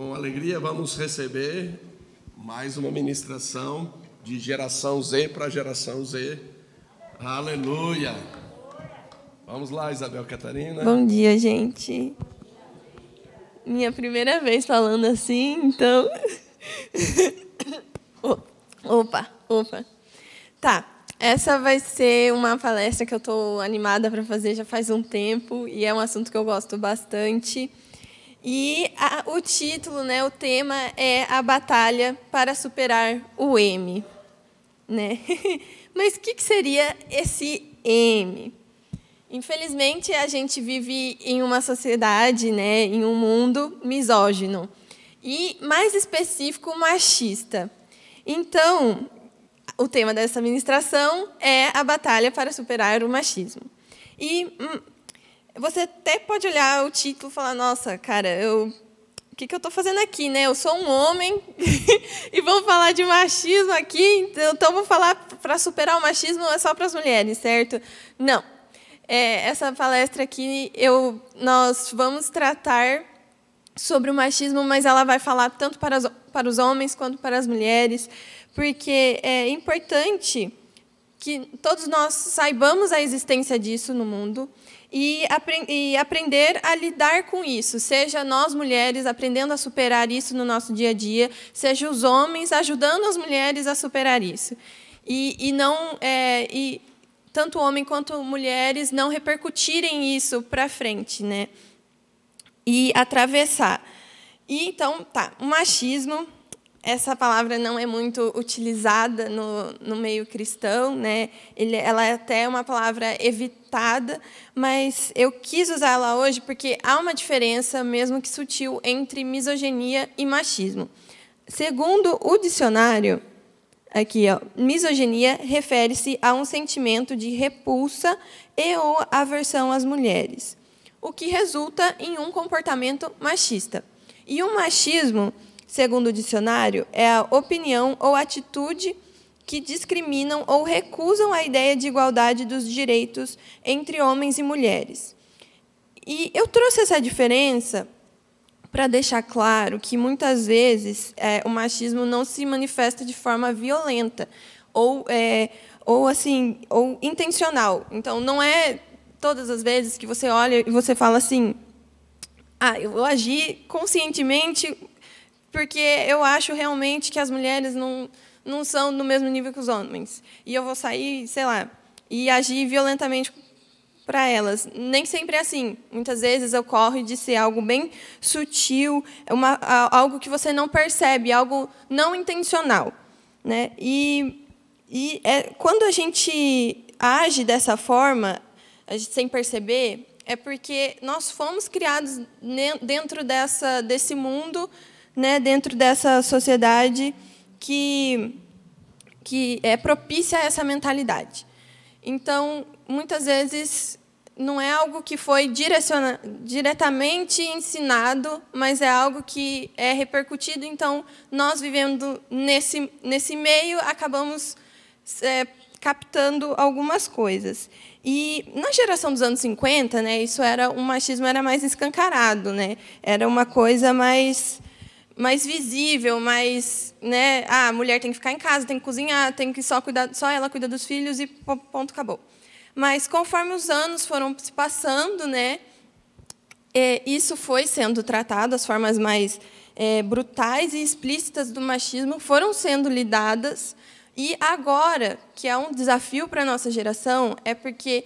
com alegria vamos receber mais uma ministração de geração Z para geração Z. Aleluia! Vamos lá, Isabel Catarina. Bom dia, gente. Minha primeira vez falando assim, então. opa, opa. Tá. Essa vai ser uma palestra que eu estou animada para fazer já faz um tempo e é um assunto que eu gosto bastante. E a, o título, né, o tema é a batalha para superar o M, né? Mas o que, que seria esse M? Infelizmente, a gente vive em uma sociedade, né, em um mundo misógino e mais específico machista. Então, o tema dessa ministração é a batalha para superar o machismo. E hum, você até pode olhar o título e falar: nossa, cara, eu, o que, que eu estou fazendo aqui? Né? Eu sou um homem e vamos falar de machismo aqui, então vou falar para superar o machismo é só para as mulheres, certo? Não. É, essa palestra aqui, eu, nós vamos tratar sobre o machismo, mas ela vai falar tanto para, as, para os homens quanto para as mulheres, porque é importante que todos nós saibamos a existência disso no mundo e, apre e, aprender a lidar com isso, seja nós mulheres aprendendo a superar isso no nosso dia a dia, seja os homens ajudando as mulheres a superar isso. E, e não é, e tanto homem quanto mulheres não repercutirem isso para frente, né? E atravessar. E então, tá, o machismo essa palavra não é muito utilizada no, no meio cristão, né? Ele, ela é até uma palavra evitada, mas eu quis usar ela hoje porque há uma diferença, mesmo que sutil, entre misoginia e machismo. Segundo o dicionário, aqui, ó, misoginia refere-se a um sentimento de repulsa e ou aversão às mulheres, o que resulta em um comportamento machista. E o machismo segundo o dicionário, é a opinião ou atitude que discriminam ou recusam a ideia de igualdade dos direitos entre homens e mulheres. E eu trouxe essa diferença para deixar claro que muitas vezes é, o machismo não se manifesta de forma violenta ou é, ou assim ou intencional. Então não é todas as vezes que você olha e você fala assim, ah, eu vou agir conscientemente porque eu acho realmente que as mulheres não, não são do mesmo nível que os homens. E eu vou sair, sei lá, e agir violentamente para elas. Nem sempre é assim. Muitas vezes ocorre de ser algo bem sutil, uma, algo que você não percebe, algo não intencional. Né? E, e é, quando a gente age dessa forma, sem perceber, é porque nós fomos criados dentro dessa, desse mundo né, dentro dessa sociedade que, que é propícia a essa mentalidade. Então, muitas vezes, não é algo que foi diretamente ensinado, mas é algo que é repercutido. Então, nós vivendo nesse, nesse meio, acabamos é, captando algumas coisas. E na geração dos anos 50, né, isso era um machismo era mais escancarado, né? Era uma coisa mais mais visível, mais, né, ah, a mulher tem que ficar em casa, tem que cozinhar, tem que só cuidar, só ela cuida dos filhos e ponto acabou. Mas conforme os anos foram se passando, né, é, isso foi sendo tratado, as formas mais é, brutais e explícitas do machismo foram sendo lidadas. E agora, que é um desafio para a nossa geração, é porque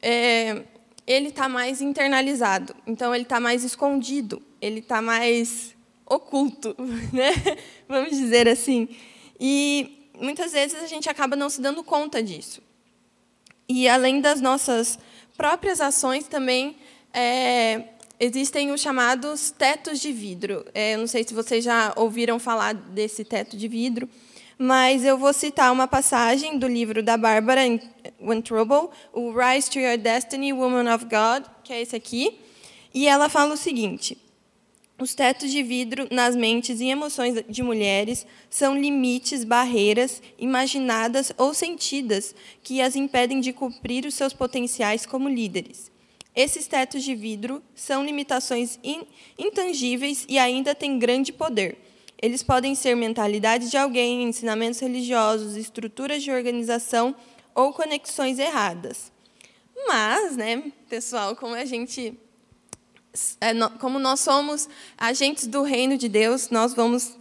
é, ele está mais internalizado. Então, ele está mais escondido, ele está mais oculto, né? vamos dizer assim. E muitas vezes a gente acaba não se dando conta disso. E além das nossas próprias ações, também é, existem os chamados tetos de vidro. É, eu não sei se vocês já ouviram falar desse teto de vidro, mas eu vou citar uma passagem do livro da Bárbara Trouble, o Rise to Your Destiny, Woman of God, que é esse aqui. E ela fala o seguinte: os tetos de vidro nas mentes e emoções de mulheres são limites, barreiras, imaginadas ou sentidas, que as impedem de cumprir os seus potenciais como líderes. Esses tetos de vidro são limitações intangíveis e ainda têm grande poder. Eles podem ser mentalidade de alguém, ensinamentos religiosos, estruturas de organização ou conexões erradas. Mas, né, pessoal, como a gente como nós somos agentes do reino de Deus, nós vamos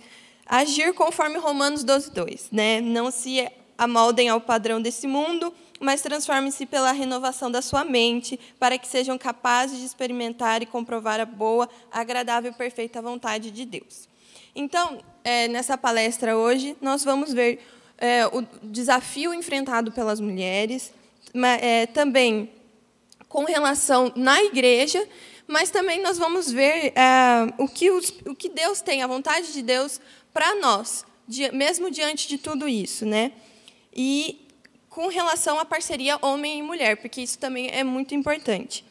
agir conforme Romanos 12, 2. Né? Não se amoldem ao padrão desse mundo, mas transformem-se pela renovação da sua mente, para que sejam capazes de experimentar e comprovar a boa, agradável e perfeita vontade de Deus. Então, é, nessa palestra hoje, nós vamos ver é, o desafio enfrentado pelas mulheres, mas, é, também com relação na igreja, mas também nós vamos ver é, o, que os, o que Deus tem, a vontade de Deus para nós, mesmo diante de tudo isso. Né? E com relação à parceria homem e mulher, porque isso também é muito importante.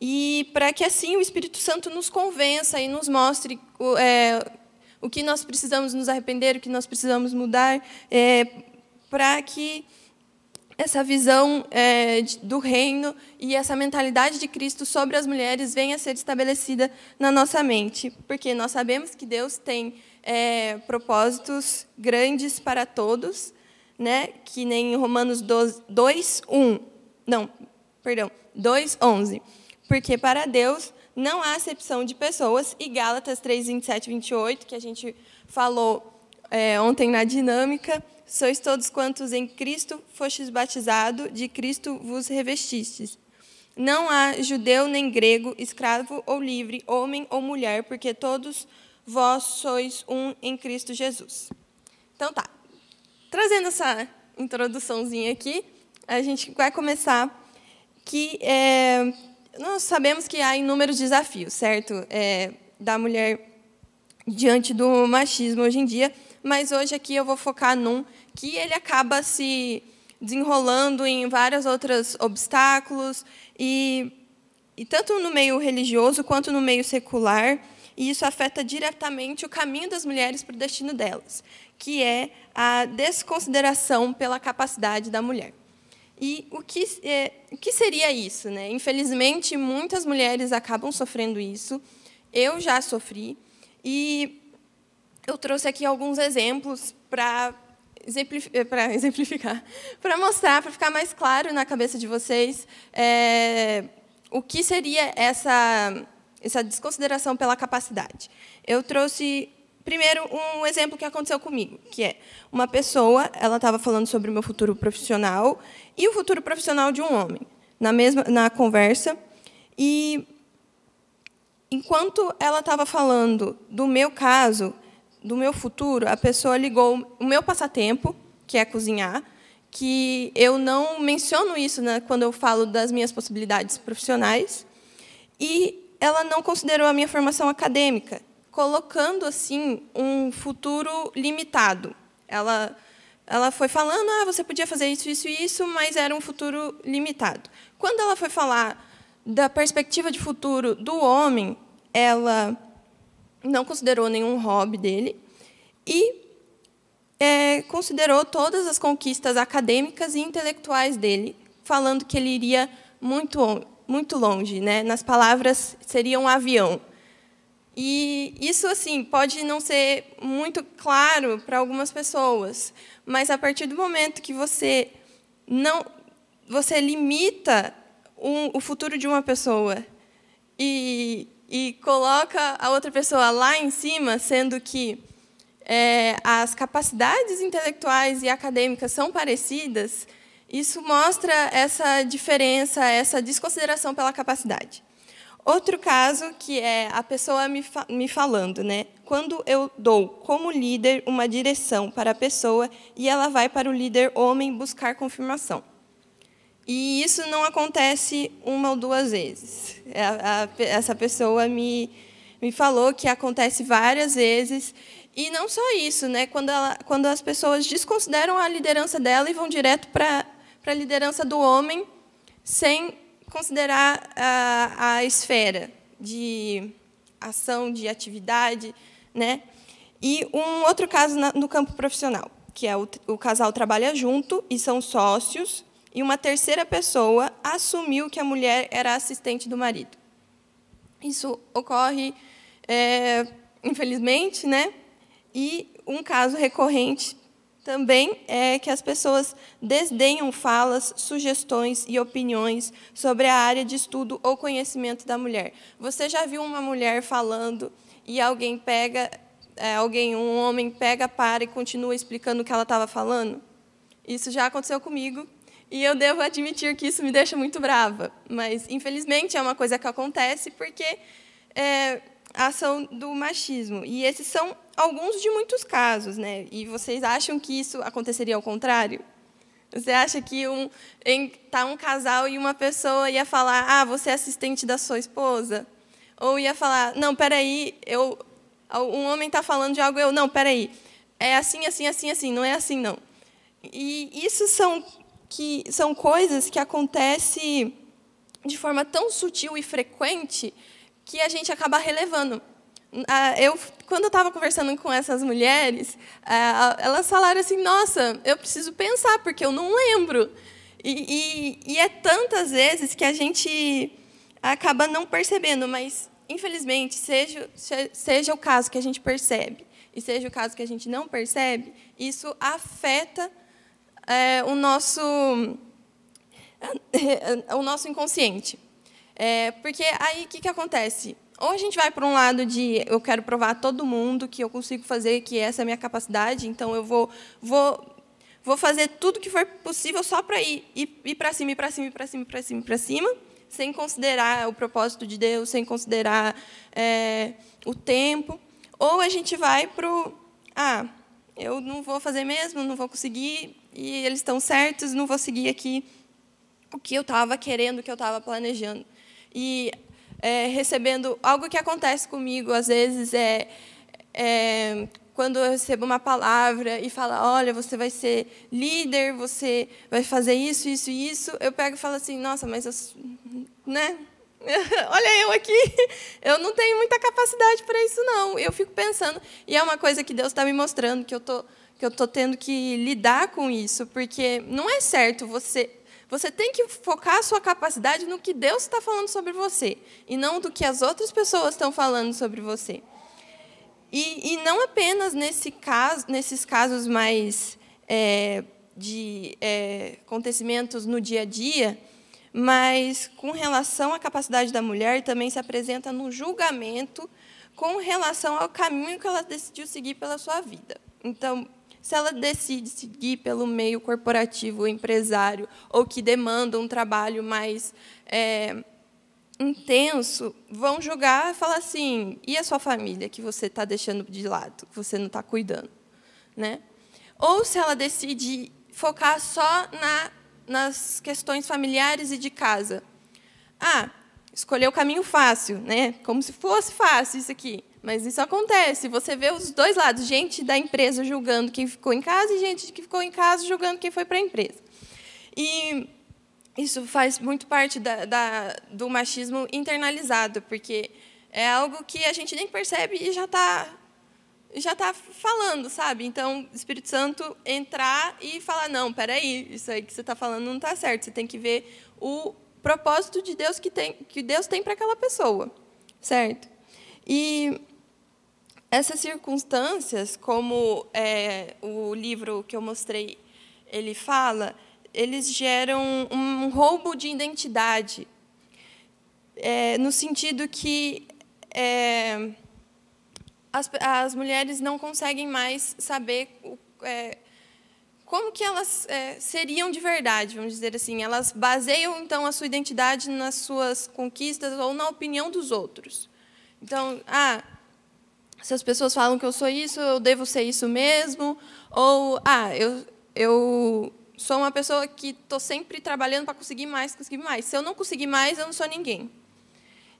E para que assim o Espírito Santo nos convença e nos mostre o, é, o que nós precisamos nos arrepender, o que nós precisamos mudar, é, para que essa visão é, do reino e essa mentalidade de Cristo sobre as mulheres venha a ser estabelecida na nossa mente, porque nós sabemos que Deus tem é, propósitos grandes para todos, né? que nem Romanos 2, 1. Não, perdão, 2, 11. Porque para Deus não há acepção de pessoas, e Gálatas 3, 27 28, que a gente falou é, ontem na dinâmica, sois todos quantos em Cristo fostes batizado, de Cristo vos revestistes. Não há judeu nem grego, escravo ou livre, homem ou mulher, porque todos vós sois um em Cristo Jesus. Então tá, Trazendo essa introduçãozinha aqui, a gente vai começar que é, nós sabemos que há inúmeros desafios, certo, é, da mulher diante do machismo hoje em dia, mas hoje aqui eu vou focar num que ele acaba se desenrolando em vários outros obstáculos e, e tanto no meio religioso quanto no meio secular e isso afeta diretamente o caminho das mulheres para o destino delas, que é a desconsideração pela capacidade da mulher. E o que, é, o que seria isso? Né? Infelizmente, muitas mulheres acabam sofrendo isso. Eu já sofri. E eu trouxe aqui alguns exemplos para exemplificar, exemplificar para mostrar, para ficar mais claro na cabeça de vocês é, o que seria essa, essa desconsideração pela capacidade. Eu trouxe Primeiro, um exemplo que aconteceu comigo, que é uma pessoa, ela estava falando sobre o meu futuro profissional e o futuro profissional de um homem, na mesma na conversa, e enquanto ela estava falando do meu caso, do meu futuro, a pessoa ligou o meu passatempo, que é cozinhar, que eu não menciono isso né, quando eu falo das minhas possibilidades profissionais, e ela não considerou a minha formação acadêmica, colocando assim um futuro limitado. Ela ela foi falando, ah, você podia fazer isso, isso e isso, mas era um futuro limitado. Quando ela foi falar da perspectiva de futuro do homem, ela não considerou nenhum hobby dele e é, considerou todas as conquistas acadêmicas e intelectuais dele, falando que ele iria muito, muito longe. Né? Nas palavras, seria um avião. E isso assim pode não ser muito claro para algumas pessoas, mas a partir do momento que você não você limita um, o futuro de uma pessoa e, e coloca a outra pessoa lá em cima, sendo que é, as capacidades intelectuais e acadêmicas são parecidas, isso mostra essa diferença, essa desconsideração pela capacidade. Outro caso que é a pessoa me, fa me falando, né? Quando eu dou como líder uma direção para a pessoa e ela vai para o líder homem buscar confirmação. E isso não acontece uma ou duas vezes. É, a, a, essa pessoa me, me falou que acontece várias vezes. E não só isso, né? quando, ela, quando as pessoas desconsideram a liderança dela e vão direto para a liderança do homem, sem considerar a, a esfera de ação, de atividade, né? E um outro caso no campo profissional, que é o, o casal trabalha junto e são sócios e uma terceira pessoa assumiu que a mulher era assistente do marido. Isso ocorre, é, infelizmente, né? E um caso recorrente também é que as pessoas desdenham falas, sugestões e opiniões sobre a área de estudo ou conhecimento da mulher. Você já viu uma mulher falando e alguém pega, é, alguém, um homem pega, para e continua explicando o que ela estava falando? Isso já aconteceu comigo e eu devo admitir que isso me deixa muito brava. Mas, infelizmente, é uma coisa que acontece porque é a ação do machismo. E esses são alguns de muitos casos. Né? E vocês acham que isso aconteceria ao contrário? Você acha que um, tá um casal e uma pessoa ia falar, ah, você é assistente da sua esposa? Ou ia falar, não, peraí, eu, um homem está falando de algo, eu, não, peraí, é assim, assim, assim, assim, não é assim, não. E isso são, que, são coisas que acontecem de forma tão sutil e frequente que a gente acaba relevando. Eu, quando eu estava conversando com essas mulheres, elas falaram assim: Nossa, eu preciso pensar, porque eu não lembro. E, e, e é tantas vezes que a gente acaba não percebendo, mas, infelizmente, seja, seja o caso que a gente percebe e seja o caso que a gente não percebe, isso afeta é, o, nosso, o nosso inconsciente. É, porque aí o que, que acontece? Ou a gente vai para um lado de eu quero provar a todo mundo que eu consigo fazer, que essa é a minha capacidade, então eu vou, vou, vou fazer tudo que for possível só para ir, ir, ir para cima, ir para cima, ir para cima, para cima, para cima, sem considerar o propósito de Deus, sem considerar é, o tempo. Ou a gente vai para o. Ah, eu não vou fazer mesmo, não vou conseguir, e eles estão certos, não vou seguir aqui o que eu estava querendo, o que eu estava planejando. E é, recebendo algo que acontece comigo às vezes é, é quando eu recebo uma palavra e fala, olha, você vai ser líder, você vai fazer isso, isso e isso, eu pego e falo assim, nossa, mas eu, né? Olha eu aqui, eu não tenho muita capacidade para isso não. Eu fico pensando e é uma coisa que Deus está me mostrando que eu tô que eu tô tendo que lidar com isso, porque não é certo você você tem que focar a sua capacidade no que Deus está falando sobre você e não do que as outras pessoas estão falando sobre você. E, e não apenas nesse caso, nesses casos mais é, de é, acontecimentos no dia a dia, mas com relação à capacidade da mulher, também se apresenta no julgamento com relação ao caminho que ela decidiu seguir pela sua vida. Então, se ela decide seguir pelo meio corporativo, empresário, ou que demanda um trabalho mais é, intenso, vão julgar e falar assim: e a sua família que você está deixando de lado, que você não está cuidando, né? Ou se ela decide focar só na nas questões familiares e de casa. Ah, escolher o caminho fácil, né? Como se fosse fácil isso aqui. Mas isso acontece. Você vê os dois lados: gente da empresa julgando quem ficou em casa e gente que ficou em casa julgando quem foi para a empresa. E isso faz muito parte da, da, do machismo internalizado, porque é algo que a gente nem percebe e já está já está falando, sabe? Então, Espírito Santo entrar e falar: não, peraí, isso aí que você está falando não está certo. Você tem que ver o propósito de Deus que, tem, que Deus tem para aquela pessoa, certo? E essas circunstâncias, como é, o livro que eu mostrei ele fala, eles geram um roubo de identidade, é, no sentido que é, as, as mulheres não conseguem mais saber é, como que elas é, seriam de verdade, vamos dizer assim. Elas baseiam, então, a sua identidade nas suas conquistas ou na opinião dos outros. Então, ah, se as pessoas falam que eu sou isso, eu devo ser isso mesmo. Ou, ah, eu, eu sou uma pessoa que estou sempre trabalhando para conseguir mais, conseguir mais. Se eu não conseguir mais, eu não sou ninguém.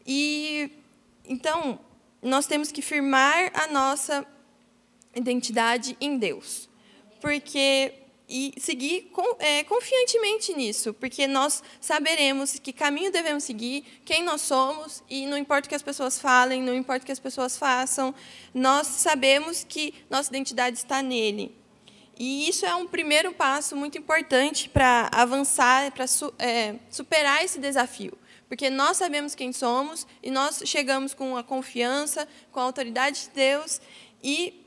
E, então, nós temos que firmar a nossa identidade em Deus. Porque e seguir é, confiantemente nisso, porque nós saberemos que caminho devemos seguir, quem nós somos, e não importa o que as pessoas falem, não importa o que as pessoas façam, nós sabemos que nossa identidade está nele. E isso é um primeiro passo muito importante para avançar, para é, superar esse desafio. Porque nós sabemos quem somos e nós chegamos com a confiança, com a autoridade de Deus e,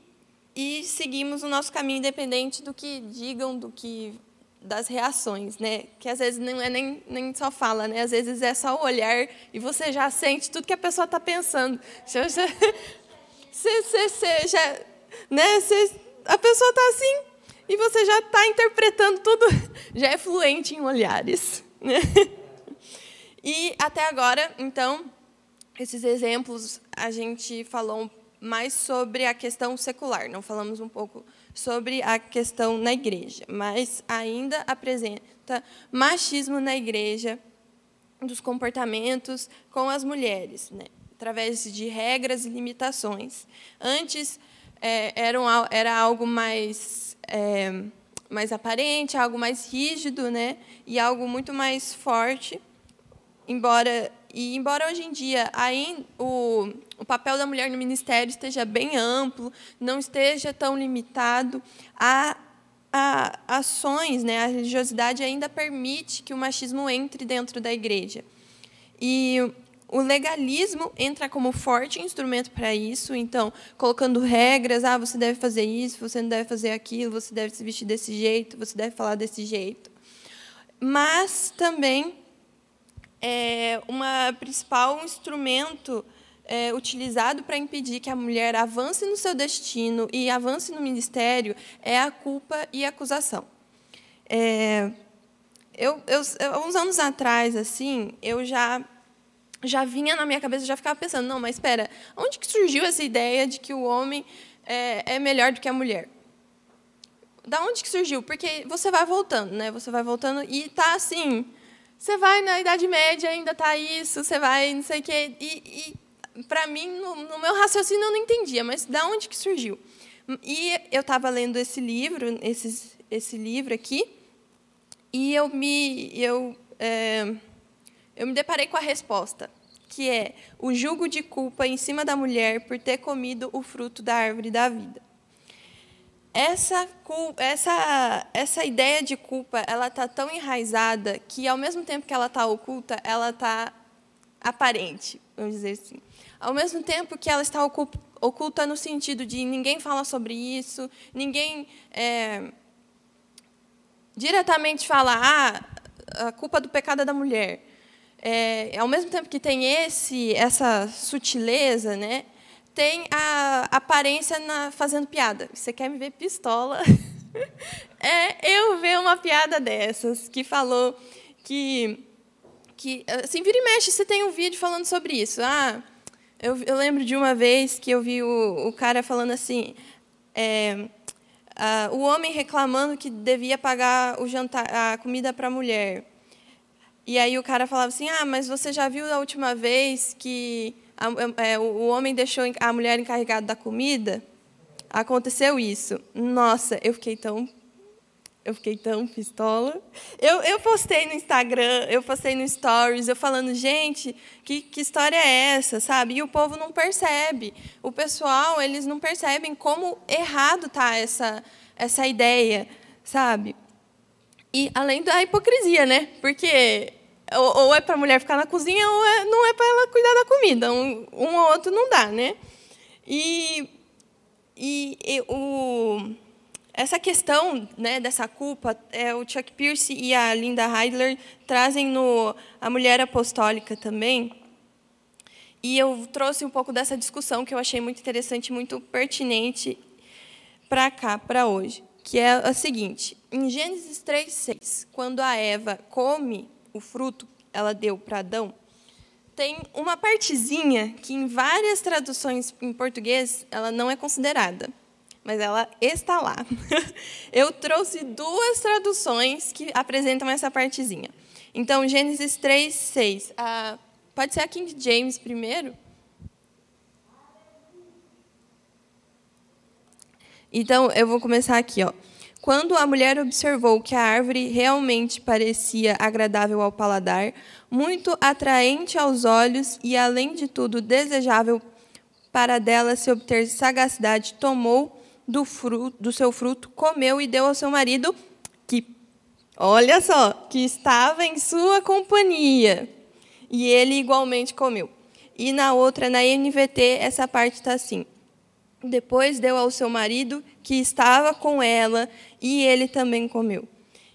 e seguimos o nosso caminho independente do que digam, do que das reações, né? Que às vezes não é nem, nem só fala, né? Às vezes é só o olhar e você já sente tudo que a pessoa está pensando. Você, você, você já, né? Você, a pessoa está assim e você já está interpretando tudo, já é fluente em olhares, né? E até agora, então, esses exemplos a gente falou mais sobre a questão secular, não falamos um pouco sobre a questão na igreja, mas ainda apresenta machismo na igreja, dos comportamentos com as mulheres, né? através de regras e limitações. Antes é, era, um, era algo mais, é, mais aparente, algo mais rígido, né? e algo muito mais forte, embora e embora hoje em dia ainda, o, o papel da mulher no ministério esteja bem amplo, não esteja tão limitado, a, a ações, né, a religiosidade ainda permite que o machismo entre dentro da igreja. E o legalismo entra como forte instrumento para isso, então, colocando regras, ah, você deve fazer isso, você não deve fazer aquilo, você deve se vestir desse jeito, você deve falar desse jeito. Mas também é uma principal instrumento é, utilizado para impedir que a mulher avance no seu destino e avance no ministério é a culpa e a acusação. É, eu, eu, uns anos atrás, assim, eu já já vinha na minha cabeça, já ficava pensando, não, mas espera, onde que surgiu essa ideia de que o homem é, é melhor do que a mulher? Da onde que surgiu? Porque você vai voltando, né? Você vai voltando e está assim, você vai na Idade Média, ainda está isso, você vai não sei o quê. E, e para mim, no, no, meu raciocínio, eu não entendia, mas da onde que surgiu? E eu estava lendo esse livro, esse, esse livro aqui, e eu me, eu, é, eu me deparei com a resposta, que é o jugo de culpa em cima da mulher por ter comido o fruto da árvore da vida essa, essa, essa ideia de culpa ela está tão enraizada que, ao mesmo tempo que ela está oculta, ela está aparente, vamos dizer assim. Ao mesmo tempo que ela está oculta no sentido de ninguém fala sobre isso, ninguém é, diretamente fala ah, a culpa do pecado é da mulher. É, ao mesmo tempo que tem esse essa sutileza, né? Tem a aparência na, fazendo piada. Você quer me ver pistola? é eu ver uma piada dessas que falou que que assim vira e mexe você tem um vídeo falando sobre isso ah eu, eu lembro de uma vez que eu vi o, o cara falando assim é, o homem reclamando que devia pagar o jantar a comida para a mulher e aí o cara falava assim ah mas você já viu a última vez que a, é, o homem deixou a mulher encarregada da comida, aconteceu isso. Nossa, eu fiquei tão eu fiquei tão pistola. Eu, eu postei no Instagram, eu postei no Stories, eu falando, gente, que, que história é essa, sabe? E o povo não percebe. O pessoal, eles não percebem como errado tá essa, essa ideia, sabe? E além da hipocrisia, né? Porque ou, é para a mulher ficar na cozinha, ou é, não é para ela cuidar da comida. Um, um ou outro não dá, né? E, e, e o, essa questão né, dessa culpa, é, o Chuck Pierce e a Linda Heidler trazem no A Mulher Apostólica também. E eu trouxe um pouco dessa discussão que eu achei muito interessante, muito pertinente para cá, para hoje, que é a seguinte: em Gênesis 3:6, quando a Eva come o fruto ela deu para Adão, tem uma partezinha que em várias traduções em português ela não é considerada, mas ela está lá. Eu trouxe duas traduções que apresentam essa partezinha. Então, Gênesis 3, 6. Ah, pode ser a King James primeiro? Então, eu vou começar aqui, ó. Quando a mulher observou que a árvore realmente parecia agradável ao paladar, muito atraente aos olhos e, além de tudo, desejável para dela se obter sagacidade, tomou do, fruto, do seu fruto, comeu e deu ao seu marido, que, olha só, que estava em sua companhia. E ele igualmente comeu. E na outra, na NVT, essa parte está assim. Depois deu ao seu marido, que estava com ela, e ele também comeu.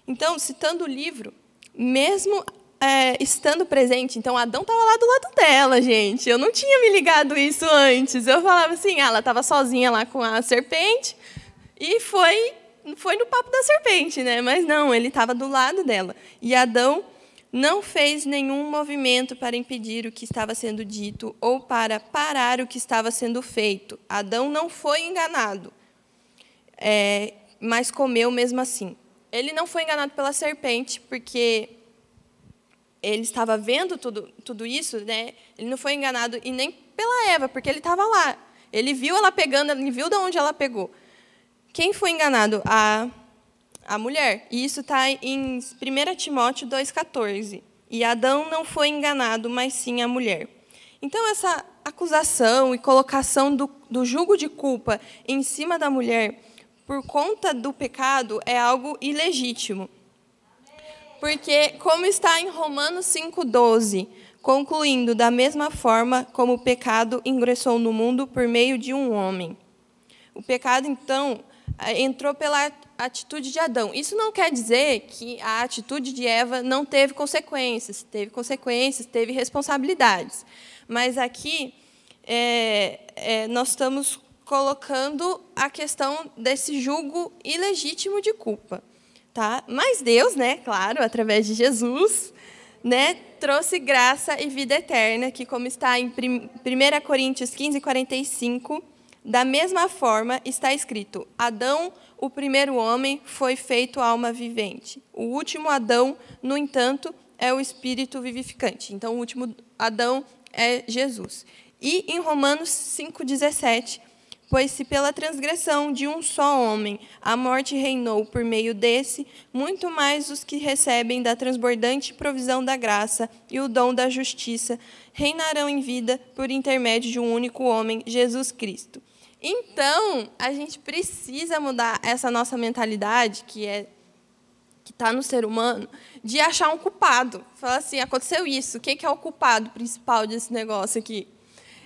Então, citando o livro, mesmo é, estando presente, então Adão estava lá do lado dela, gente. Eu não tinha me ligado isso antes. Eu falava assim, ah, ela estava sozinha lá com a serpente e foi foi no papo da serpente, né? Mas não, ele estava do lado dela. E Adão não fez nenhum movimento para impedir o que estava sendo dito ou para parar o que estava sendo feito. Adão não foi enganado, é, mas comeu mesmo assim. Ele não foi enganado pela serpente, porque ele estava vendo tudo, tudo isso, né? ele não foi enganado, e nem pela Eva, porque ele estava lá. Ele viu ela pegando, ele viu de onde ela pegou. Quem foi enganado? A, a mulher. E isso está em 1 Timóteo 2,14. E Adão não foi enganado, mas sim a mulher. Então, essa acusação e colocação do, do jugo de culpa em cima da mulher por conta do pecado é algo ilegítimo. Porque, como está em Romanos 5,12, concluindo da mesma forma como o pecado ingressou no mundo por meio de um homem. O pecado, então, entrou pela atitude de Adão. Isso não quer dizer que a atitude de Eva não teve consequências, teve consequências, teve responsabilidades. Mas aqui é, é, nós estamos colocando a questão desse julgo ilegítimo de culpa. Tá? Mas Deus, né, claro, através de Jesus, né, trouxe graça e vida eterna, que como está em 1 Coríntios 15, 45, da mesma forma está escrito: Adão, o primeiro homem, foi feito alma vivente. O último Adão, no entanto, é o espírito vivificante. Então, o último Adão é Jesus. E em Romanos 5,17 Pois se pela transgressão de um só homem a morte reinou por meio desse, muito mais os que recebem da transbordante provisão da graça e o dom da justiça reinarão em vida por intermédio de um único homem, Jesus Cristo. Então, a gente precisa mudar essa nossa mentalidade, que é que está no ser humano, de achar um culpado. Falar assim, aconteceu isso, quem que é o culpado principal desse negócio aqui?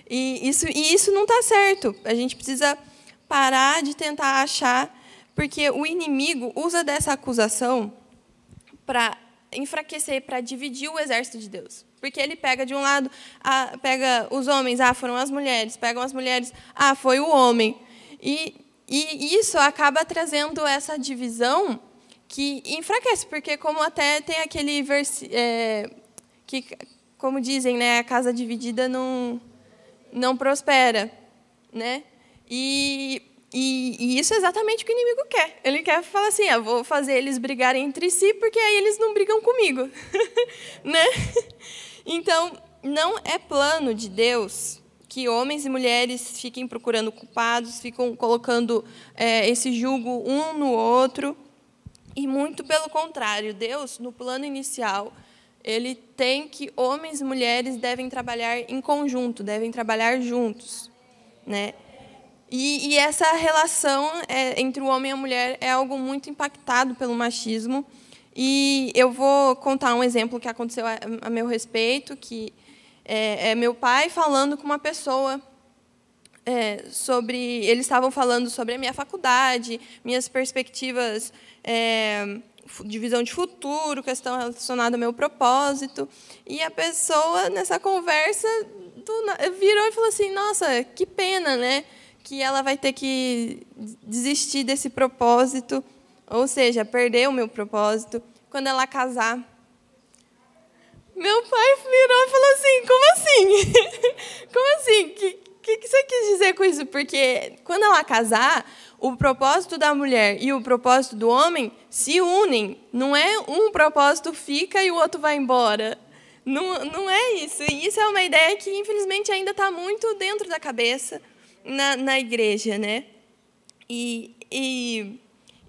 E isso, e isso não está certo. A gente precisa parar de tentar achar, porque o inimigo usa dessa acusação para enfraquecer, para dividir o exército de Deus. Porque ele pega de um lado, pega os homens, ah, foram as mulheres, pegam as mulheres, ah, foi o homem. E, e isso acaba trazendo essa divisão que enfraquece, porque como até tem aquele versículo é, que, como dizem, né, a casa dividida não não prospera, né? E, e, e, isso é exatamente o que o inimigo quer. Ele quer falar assim: ah, vou fazer eles brigarem entre si, porque aí eles não brigam comigo. né? Então, não é plano de Deus que homens e mulheres fiquem procurando culpados, ficam colocando é, esse julgo um no outro. E muito pelo contrário, Deus, no plano inicial, ele tem que homens e mulheres devem trabalhar em conjunto, devem trabalhar juntos, né? E, e essa relação é, entre o homem e a mulher é algo muito impactado pelo machismo. E eu vou contar um exemplo que aconteceu a, a meu respeito, que é, é, meu pai falando com uma pessoa é, sobre, eles estavam falando sobre a minha faculdade, minhas perspectivas é, divisão de futuro, questão relacionada ao meu propósito. E a pessoa, nessa conversa, virou e falou assim: Nossa, que pena, né? Que ela vai ter que desistir desse propósito, ou seja, perder o meu propósito, quando ela casar. Meu pai virou e falou assim: Como assim? Como assim? Que, que, que você quis dizer com isso? Porque quando ela casar, o propósito da mulher e o propósito do homem se unem. Não é um propósito fica e o outro vai embora. Não, não é isso. E isso é uma ideia que, infelizmente, ainda está muito dentro da cabeça na, na igreja. Né? E, e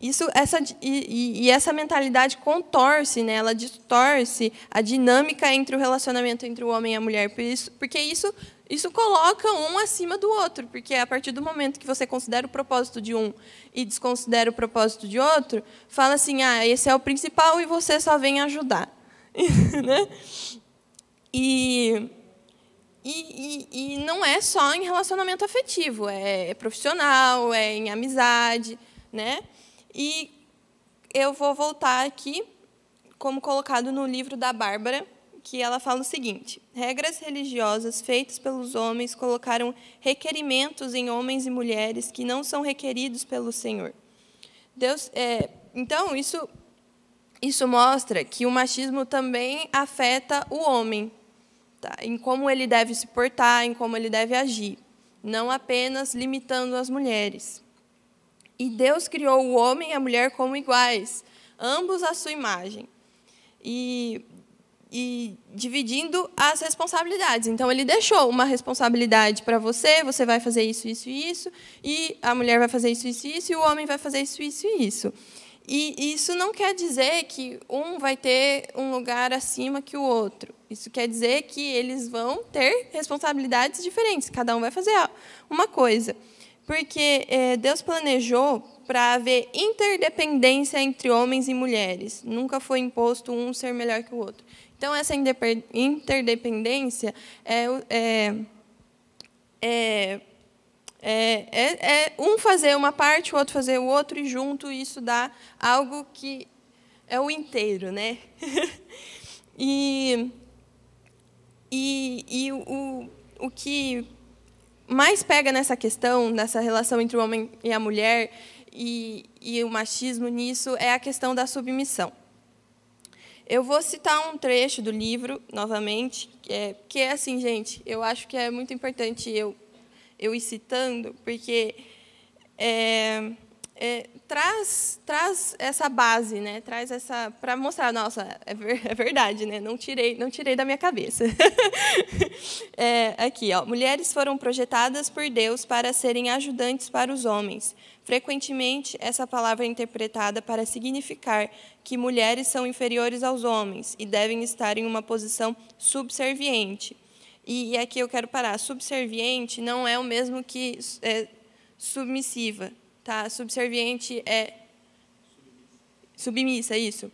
isso, essa, e, e, essa mentalidade contorce, né? ela distorce a dinâmica entre o relacionamento entre o homem e a mulher. Por isso, porque isso isso coloca um acima do outro, porque a partir do momento que você considera o propósito de um e desconsidera o propósito de outro, fala assim: ah, esse é o principal e você só vem ajudar. né? E, e, e, não é só em relacionamento afetivo, é, é profissional, é em amizade. Né? E eu vou voltar aqui, como colocado no livro da Bárbara, que ela fala o seguinte: regras religiosas feitas pelos homens colocaram requerimentos em homens e mulheres que não são requeridos pelo Senhor. Deus, é, então isso isso mostra que o machismo também afeta o homem, tá? em como ele deve se portar, em como ele deve agir, não apenas limitando as mulheres. E Deus criou o homem e a mulher como iguais, ambos à sua imagem. E e dividindo as responsabilidades. Então, ele deixou uma responsabilidade para você, você vai fazer isso, isso e isso, e a mulher vai fazer isso, isso e isso, e o homem vai fazer isso, isso e isso. E isso não quer dizer que um vai ter um lugar acima que o outro. Isso quer dizer que eles vão ter responsabilidades diferentes, cada um vai fazer uma coisa. Porque é, Deus planejou para haver interdependência entre homens e mulheres. Nunca foi imposto um ser melhor que o outro. Então, essa interdependência é, é, é, é, é um fazer uma parte, o outro fazer o outro, e junto isso dá algo que é o inteiro. Né? e e, e o, o que mais pega nessa questão, nessa relação entre o homem e a mulher, e, e o machismo nisso, é a questão da submissão. Eu vou citar um trecho do livro, novamente, que é, que é assim, gente, eu acho que é muito importante eu, eu ir citando, porque é, é, traz, traz essa base, né? traz essa para mostrar, nossa, é, ver, é, verdade, né? não, tirei, não tirei da minha cabeça. é, aqui, ó, mulheres foram projetadas por Deus para serem ajudantes para os homens, Frequentemente, essa palavra é interpretada para significar que mulheres são inferiores aos homens e devem estar em uma posição subserviente. E, aqui eu quero parar. Subserviente não é o mesmo que é, submissiva. Tá? Subserviente é. Submissa, isso.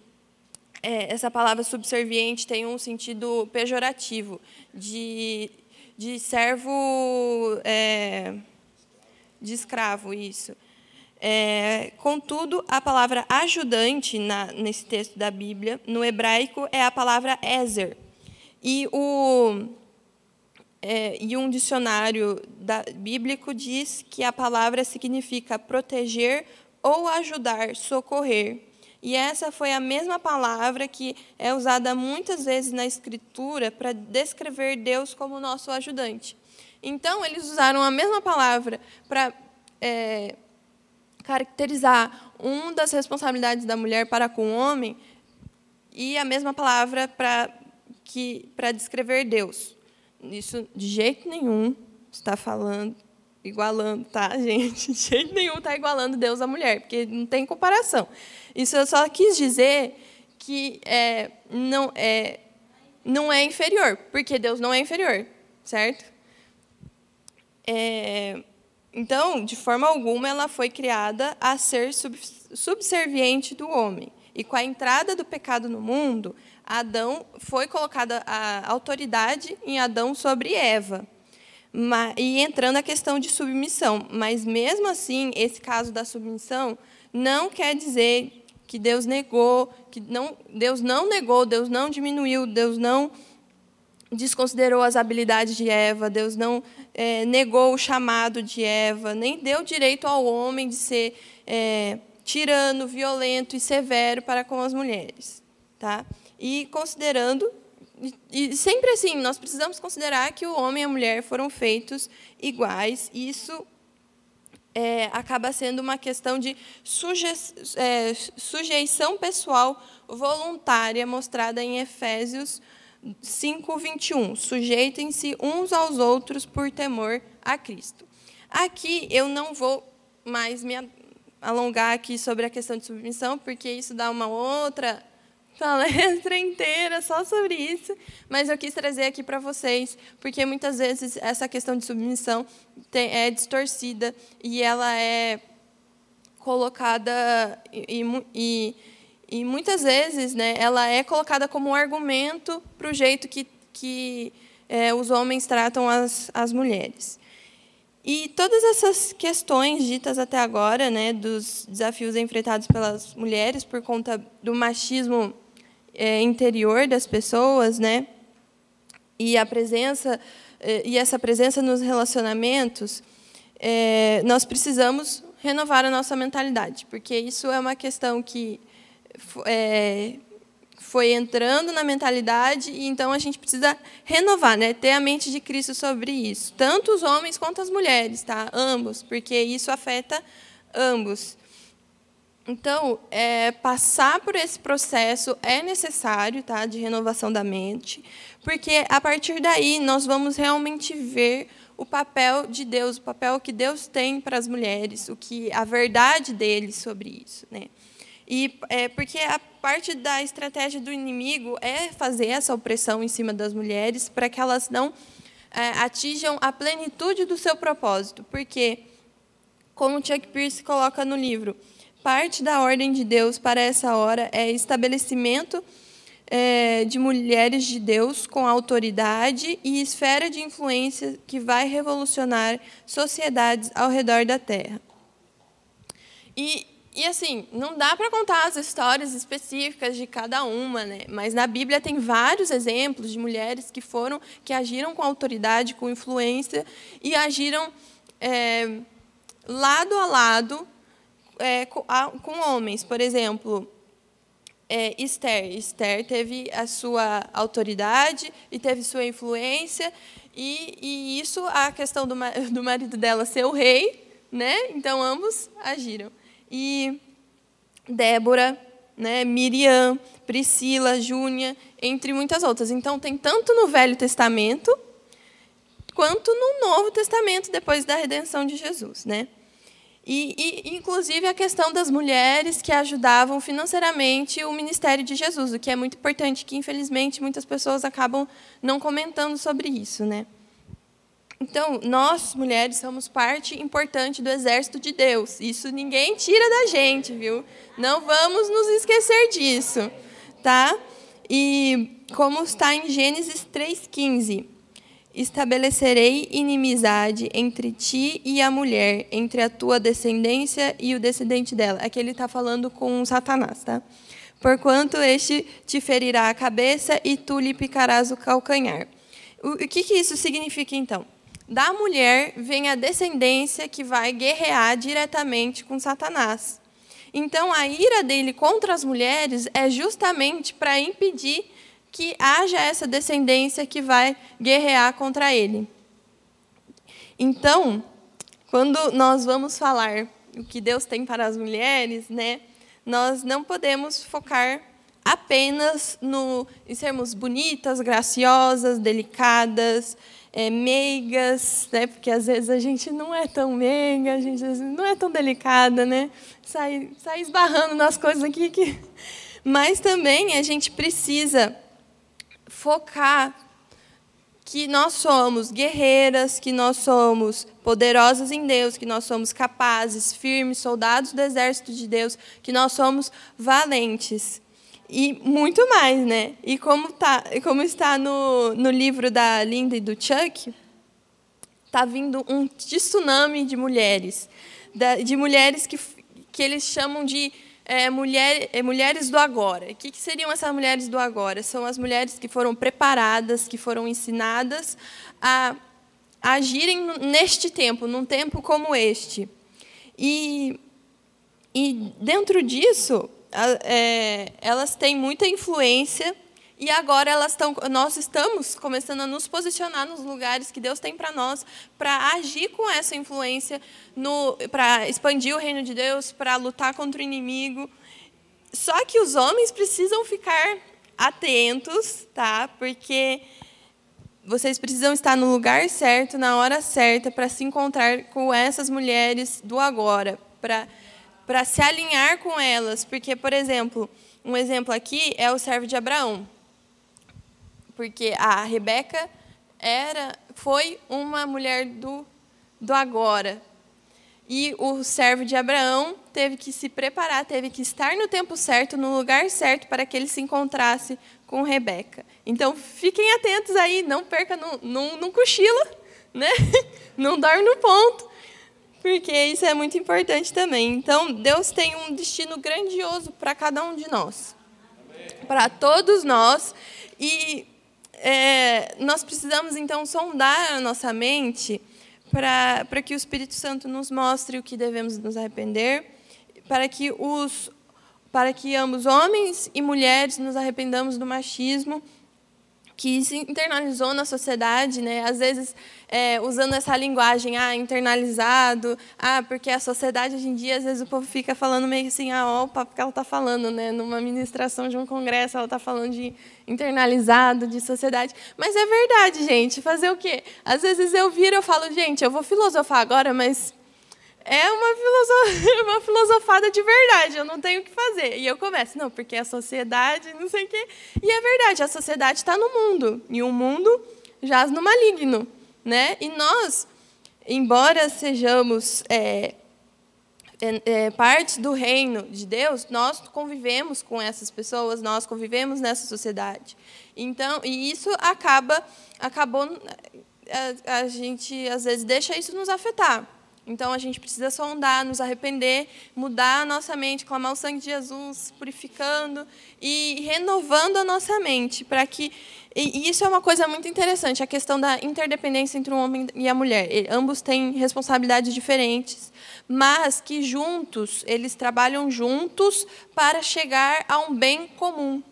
É, essa palavra subserviente tem um sentido pejorativo, de, de servo. É, de escravo, isso. É, contudo, a palavra ajudante na, nesse texto da Bíblia, no hebraico, é a palavra Ezer. E, o, é, e um dicionário da, bíblico diz que a palavra significa proteger ou ajudar, socorrer. E essa foi a mesma palavra que é usada muitas vezes na Escritura para descrever Deus como nosso ajudante. Então, eles usaram a mesma palavra para. É, caracterizar uma das responsabilidades da mulher para com o homem e a mesma palavra para que para descrever Deus. Isso de jeito nenhum está falando igualando, tá, gente? De jeito nenhum está igualando Deus à mulher, porque não tem comparação. Isso eu só quis dizer que é, não é não é inferior, porque Deus não é inferior, certo? É, então, de forma alguma, ela foi criada a ser subserviente do homem. E com a entrada do pecado no mundo, Adão foi colocada a autoridade em Adão sobre Eva. E entrando a questão de submissão. Mas, mesmo assim, esse caso da submissão não quer dizer que Deus negou, que não, Deus não negou, Deus não diminuiu, Deus não desconsiderou as habilidades de Eva, Deus não é, negou o chamado de Eva, nem deu direito ao homem de ser é, tirano, violento e severo para com as mulheres. Tá? E considerando, e sempre assim, nós precisamos considerar que o homem e a mulher foram feitos iguais, e isso é, acaba sendo uma questão de suje, é, sujeição pessoal voluntária mostrada em Efésios 5:21. Sujeitem-se uns aos outros por temor a Cristo. Aqui eu não vou mais me alongar aqui sobre a questão de submissão, porque isso dá uma outra palestra inteira só sobre isso, mas eu quis trazer aqui para vocês, porque muitas vezes essa questão de submissão é distorcida e ela é colocada e, e, e muitas vezes, né, ela é colocada como um argumento para o jeito que, que é, os homens tratam as, as mulheres. E todas essas questões ditas até agora, né, dos desafios enfrentados pelas mulheres por conta do machismo é, interior das pessoas, né, e a presença é, e essa presença nos relacionamentos, é, nós precisamos renovar a nossa mentalidade, porque isso é uma questão que é, foi entrando na mentalidade e então a gente precisa renovar, né? Ter a mente de Cristo sobre isso, tanto os homens quanto as mulheres, tá? Ambos, porque isso afeta ambos. Então, é, passar por esse processo é necessário, tá? De renovação da mente, porque a partir daí nós vamos realmente ver o papel de Deus, o papel que Deus tem para as mulheres, o que a verdade dele sobre isso, né? E é, porque a parte da estratégia do inimigo é fazer essa opressão em cima das mulheres para que elas não é, atinjam a plenitude do seu propósito. Porque, como Chuck Pierce coloca no livro, parte da ordem de Deus para essa hora é estabelecimento é, de mulheres de Deus com autoridade e esfera de influência que vai revolucionar sociedades ao redor da Terra. E e assim, não dá para contar as histórias específicas de cada uma, né? Mas na Bíblia tem vários exemplos de mulheres que foram, que agiram com autoridade, com influência e agiram é, lado a lado é, com, a, com, homens. Por exemplo, é, Esther. Esther teve a sua autoridade e teve sua influência e, e isso a questão do, do marido dela ser o rei, né? Então ambos agiram e Débora, né, Miriam, Priscila, Júnia, entre muitas outras. Então, tem tanto no Velho Testamento quanto no Novo Testamento, depois da redenção de Jesus. Né? E, e, inclusive, a questão das mulheres que ajudavam financeiramente o ministério de Jesus, o que é muito importante, que, infelizmente, muitas pessoas acabam não comentando sobre isso. Né? Então, nós, mulheres, somos parte importante do exército de Deus. Isso ninguém tira da gente, viu? Não vamos nos esquecer disso, tá? E como está em Gênesis 3:15, estabelecerei inimizade entre ti e a mulher, entre a tua descendência e o descendente dela. Aqui ele está falando com Satanás, tá? Porquanto este te ferirá a cabeça e tu lhe picarás o calcanhar. O que, que isso significa então? Da mulher vem a descendência que vai guerrear diretamente com Satanás. Então, a ira dele contra as mulheres é justamente para impedir que haja essa descendência que vai guerrear contra ele. Então, quando nós vamos falar o que Deus tem para as mulheres, né, nós não podemos focar apenas no, em sermos bonitas, graciosas, delicadas, é, meigas, né? porque às vezes a gente não é tão meiga, a gente não é tão delicada, né? sai, sai esbarrando nas coisas aqui. Que... Mas também a gente precisa focar que nós somos guerreiras, que nós somos poderosas em Deus, que nós somos capazes, firmes, soldados do exército de Deus, que nós somos valentes. E muito mais, né? E como, tá, como está no, no livro da Linda e do Chuck, está vindo um tsunami de mulheres. De mulheres que, que eles chamam de é, mulher, é, mulheres do agora. O que, que seriam essas mulheres do agora? São as mulheres que foram preparadas, que foram ensinadas a, a agirem neste tempo, num tempo como este. E, e dentro disso, é, elas têm muita influência e agora elas estão, nós estamos começando a nos posicionar nos lugares que Deus tem para nós, para agir com essa influência, para expandir o reino de Deus, para lutar contra o inimigo. Só que os homens precisam ficar atentos, tá? Porque vocês precisam estar no lugar certo, na hora certa, para se encontrar com essas mulheres do agora, para para se alinhar com elas, porque, por exemplo, um exemplo aqui é o servo de Abraão. Porque a Rebeca era, foi uma mulher do, do agora. E o servo de Abraão teve que se preparar, teve que estar no tempo certo, no lugar certo, para que ele se encontrasse com Rebeca. Então, fiquem atentos aí, não perca, não, cochila, né? não dorme no ponto, porque isso é muito importante também. Então, Deus tem um destino grandioso para cada um de nós, para todos nós, e é, nós precisamos, então, sondar a nossa mente para que o Espírito Santo nos mostre o que devemos nos arrepender, para que, os, para que ambos, homens e mulheres, nos arrependamos do machismo que se internalizou na sociedade, né? Às vezes é, usando essa linguagem, ah, internalizado, ah, porque a sociedade hoje em dia, às vezes o povo fica falando meio assim, ah, ó, o papo que ela está falando, né? Numa ministração de um congresso, ela está falando de internalizado, de sociedade. Mas é verdade, gente. Fazer o quê? Às vezes eu viro, eu falo, gente, eu vou filosofar agora, mas é uma, filoso... uma filosofada de verdade, eu não tenho o que fazer. E eu começo, não, porque a sociedade, não sei o quê. E é verdade, a sociedade está no mundo, e o mundo jaz no maligno. Né? E nós, embora sejamos é, é, é, parte do reino de Deus, nós convivemos com essas pessoas, nós convivemos nessa sociedade. Então, e isso acaba, acabou, a, a gente às vezes deixa isso nos afetar. Então a gente precisa sondar, nos arrepender, mudar a nossa mente, clamar o sangue de Jesus, purificando e renovando a nossa mente, para que e isso é uma coisa muito interessante, a questão da interdependência entre um homem e a mulher. Ambos têm responsabilidades diferentes, mas que juntos, eles trabalham juntos para chegar a um bem comum.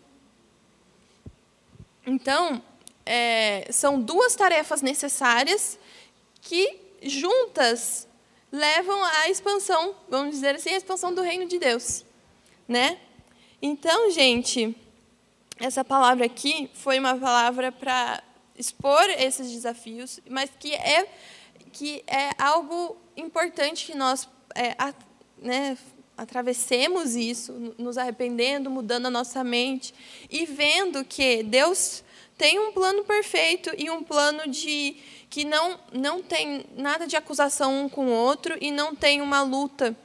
Então, é, são duas tarefas necessárias que juntas levam à expansão, vamos dizer assim, à expansão do reino de Deus, né? Então, gente, essa palavra aqui foi uma palavra para expor esses desafios, mas que é que é algo importante que nós é, a, né, atravessemos isso, nos arrependendo, mudando a nossa mente e vendo que Deus tem um plano perfeito e um plano de que não não tem nada de acusação um com o outro e não tem uma luta.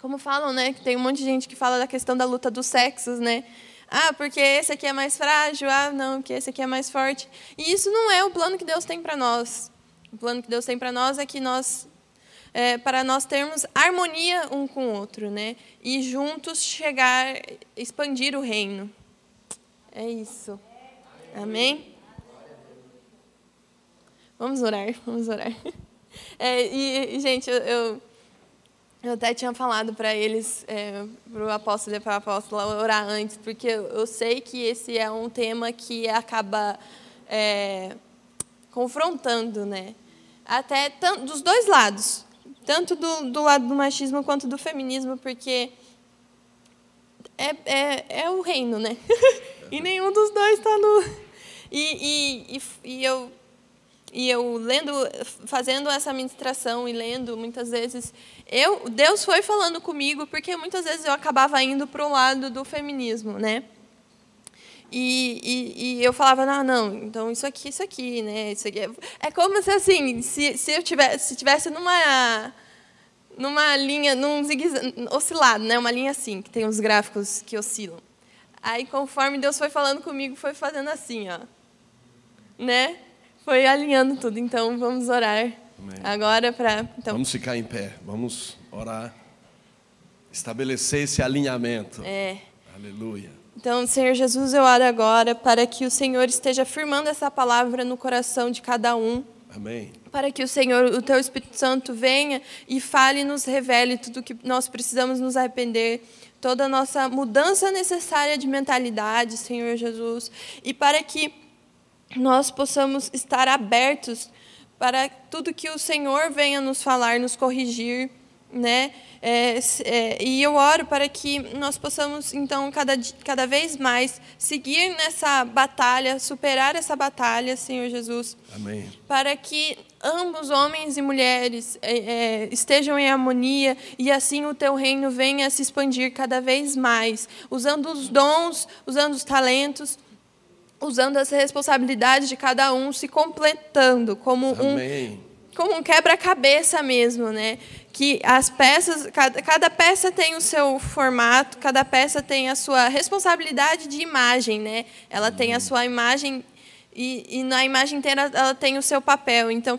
Como falam, né, que tem um monte de gente que fala da questão da luta dos sexos, né? Ah, porque esse aqui é mais frágil, ah, não, que esse aqui é mais forte. E isso não é o plano que Deus tem para nós. O plano que Deus tem para nós é que nós é, para nós termos harmonia um com o outro, né? E juntos chegar, expandir o reino. É isso. Amém? Vamos orar, vamos orar. É, e, gente, eu, eu eu até tinha falado para eles, é, para o apóstolo e para a apóstola, orar antes, porque eu sei que esse é um tema que acaba é, confrontando, né? Até dos dois lados, tanto do, do lado do machismo quanto do feminismo, porque é, é, é o reino, né? e nenhum dos dois está no. E, e, e, e eu e eu lendo, fazendo essa ministração e lendo muitas vezes, eu Deus foi falando comigo porque muitas vezes eu acabava indo para o lado do feminismo, né? E, e, e, eu falava não, não, então isso aqui, isso aqui, né? Isso aqui é, é como se assim, se, se eu tivesse, se tivesse numa numa linha, num zigue, oscilado, né? Uma linha assim, que tem os gráficos que oscilam. Aí conforme Deus foi falando comigo, foi fazendo assim, ó, né? foi alinhando tudo. Então vamos orar Amém. agora para. Então... Vamos ficar em pé, vamos orar, estabelecer esse alinhamento. É. Aleluia. Então, Senhor Jesus, eu oro agora para que o Senhor esteja firmando essa palavra no coração de cada um. Amém. Para que o Senhor, o Teu Espírito Santo, venha e fale e nos revele tudo o que nós precisamos nos arrepender, toda a nossa mudança necessária de mentalidade, Senhor Jesus, e para que nós possamos estar abertos para tudo que o Senhor venha nos falar, nos corrigir, né? É, é, e eu oro para que nós possamos, então, cada, cada vez mais seguir nessa batalha, superar essa batalha, Senhor Jesus. Amém. Para que ambos, homens e mulheres, é, é, estejam em harmonia e assim o teu reino venha a se expandir cada vez mais, usando os dons, usando os talentos, usando as responsabilidades de cada um, se completando como Amém. um como um quebra-cabeça mesmo, né? Que as peças, cada, cada peça tem o seu formato, cada peça tem a sua responsabilidade de imagem, né? Ela tem a sua imagem e, e, na imagem inteira ela tem o seu papel. Então,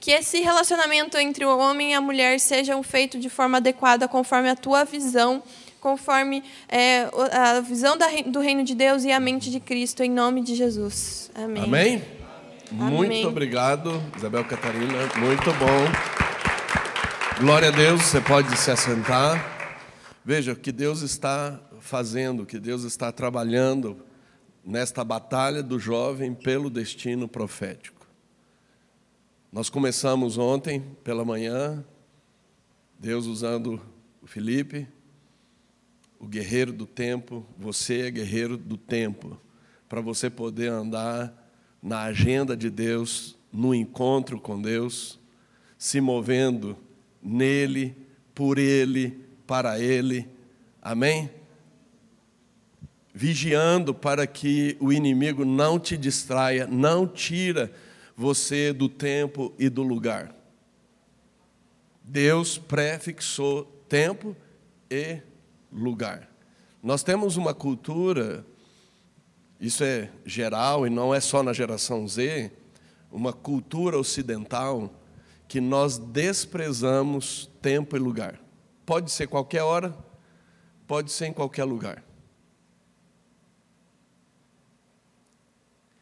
que esse relacionamento entre o homem e a mulher seja feito de forma adequada, conforme a tua visão, conforme é, a visão da, do reino de Deus e a mente de Cristo, em nome de Jesus. Amém. Amém? Amém. Muito obrigado, Isabel Catarina. Muito bom. Glória a Deus, você pode se assentar. Veja o que Deus está fazendo, o que Deus está trabalhando nesta batalha do jovem pelo destino profético. Nós começamos ontem pela manhã, Deus usando o Felipe, o guerreiro do tempo, você é guerreiro do tempo, para você poder andar na agenda de Deus, no encontro com Deus, se movendo nele, por ele, para ele. Amém? Vigiando para que o inimigo não te distraia, não tira você do tempo e do lugar. Deus prefixou tempo e lugar. Nós temos uma cultura, isso é geral e não é só na geração Z, uma cultura ocidental que nós desprezamos tempo e lugar. Pode ser qualquer hora, pode ser em qualquer lugar.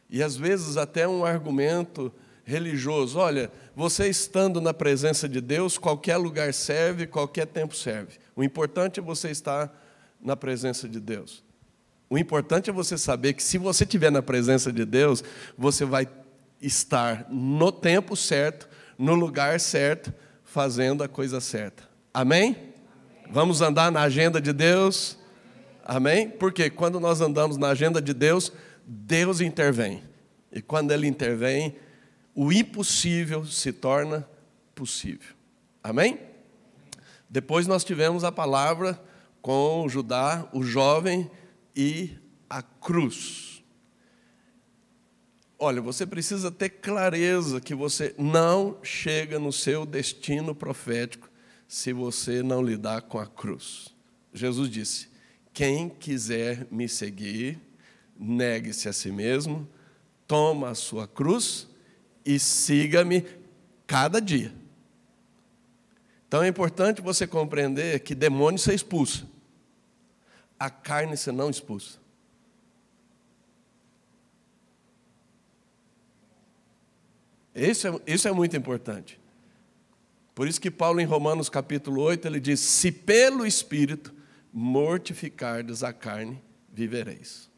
E às vezes até um argumento religioso. Olha, você estando na presença de Deus, qualquer lugar serve, qualquer tempo serve. O importante é você estar na presença de Deus. O importante é você saber que se você estiver na presença de Deus, você vai estar no tempo certo, no lugar certo, fazendo a coisa certa. Amém? Amém. Vamos andar na agenda de Deus? Amém? Porque quando nós andamos na agenda de Deus, Deus intervém. E quando Ele intervém, o impossível se torna possível. Amém? Depois nós tivemos a palavra com Judá, o jovem e a cruz. Olha, você precisa ter clareza que você não chega no seu destino profético se você não lidar com a cruz. Jesus disse: Quem quiser me seguir, negue-se a si mesmo, toma a sua cruz e siga-me cada dia. Então é importante você compreender que demônio você expulsa, a carne você não expulsa. Isso é, isso é muito importante. Por isso que Paulo, em Romanos capítulo 8, ele diz: Se pelo Espírito mortificardes a carne, vivereis.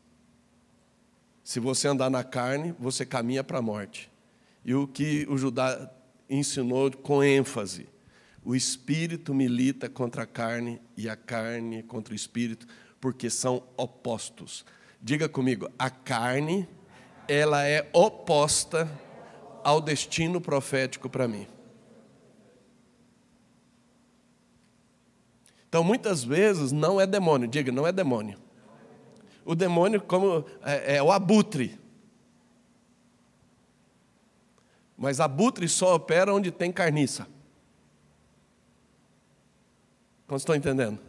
Se você andar na carne, você caminha para a morte. E o que o Judá ensinou com ênfase: o espírito milita contra a carne e a carne contra o espírito, porque são opostos. Diga comigo, a carne, ela é oposta ao destino profético para mim. Então, muitas vezes, não é demônio, diga, não é demônio o demônio como é, é o abutre. Mas abutre só opera onde tem carniça. Quantos estão entendendo?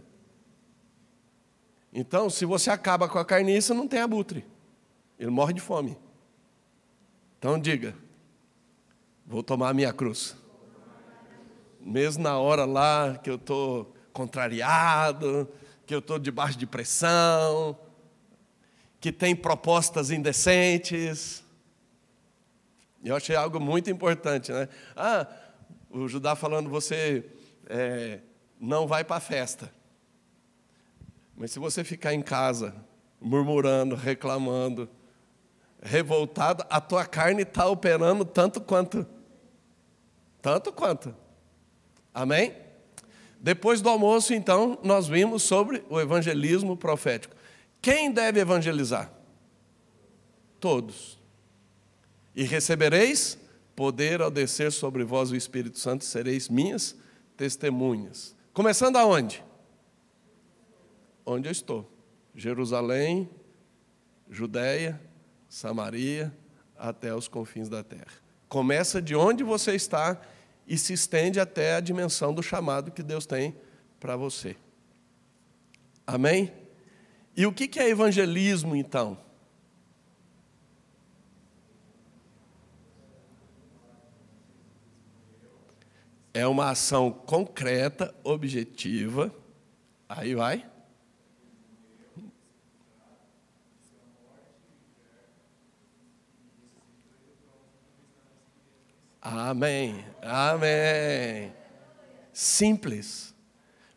Então, se você acaba com a carniça, não tem abutre. Ele morre de fome. Então diga, vou tomar a minha cruz. Mesmo na hora lá que eu estou contrariado, que eu estou debaixo de pressão, que tem propostas indecentes. Eu achei algo muito importante, né? Ah, o Judá falando, você é, não vai para a festa. Mas se você ficar em casa, murmurando, reclamando, revoltado, a tua carne está operando tanto quanto. Tanto quanto. Amém? Depois do almoço, então, nós vimos sobre o evangelismo profético. Quem deve evangelizar? Todos. E recebereis poder ao descer sobre vós o Espírito Santo, sereis minhas testemunhas. Começando aonde? Onde eu estou. Jerusalém, Judéia, Samaria, até os confins da terra. Começa de onde você está e se estende até a dimensão do chamado que Deus tem para você. Amém? E o que é evangelismo, então? É uma ação concreta, objetiva. Aí vai. Amém. Amém. Simples.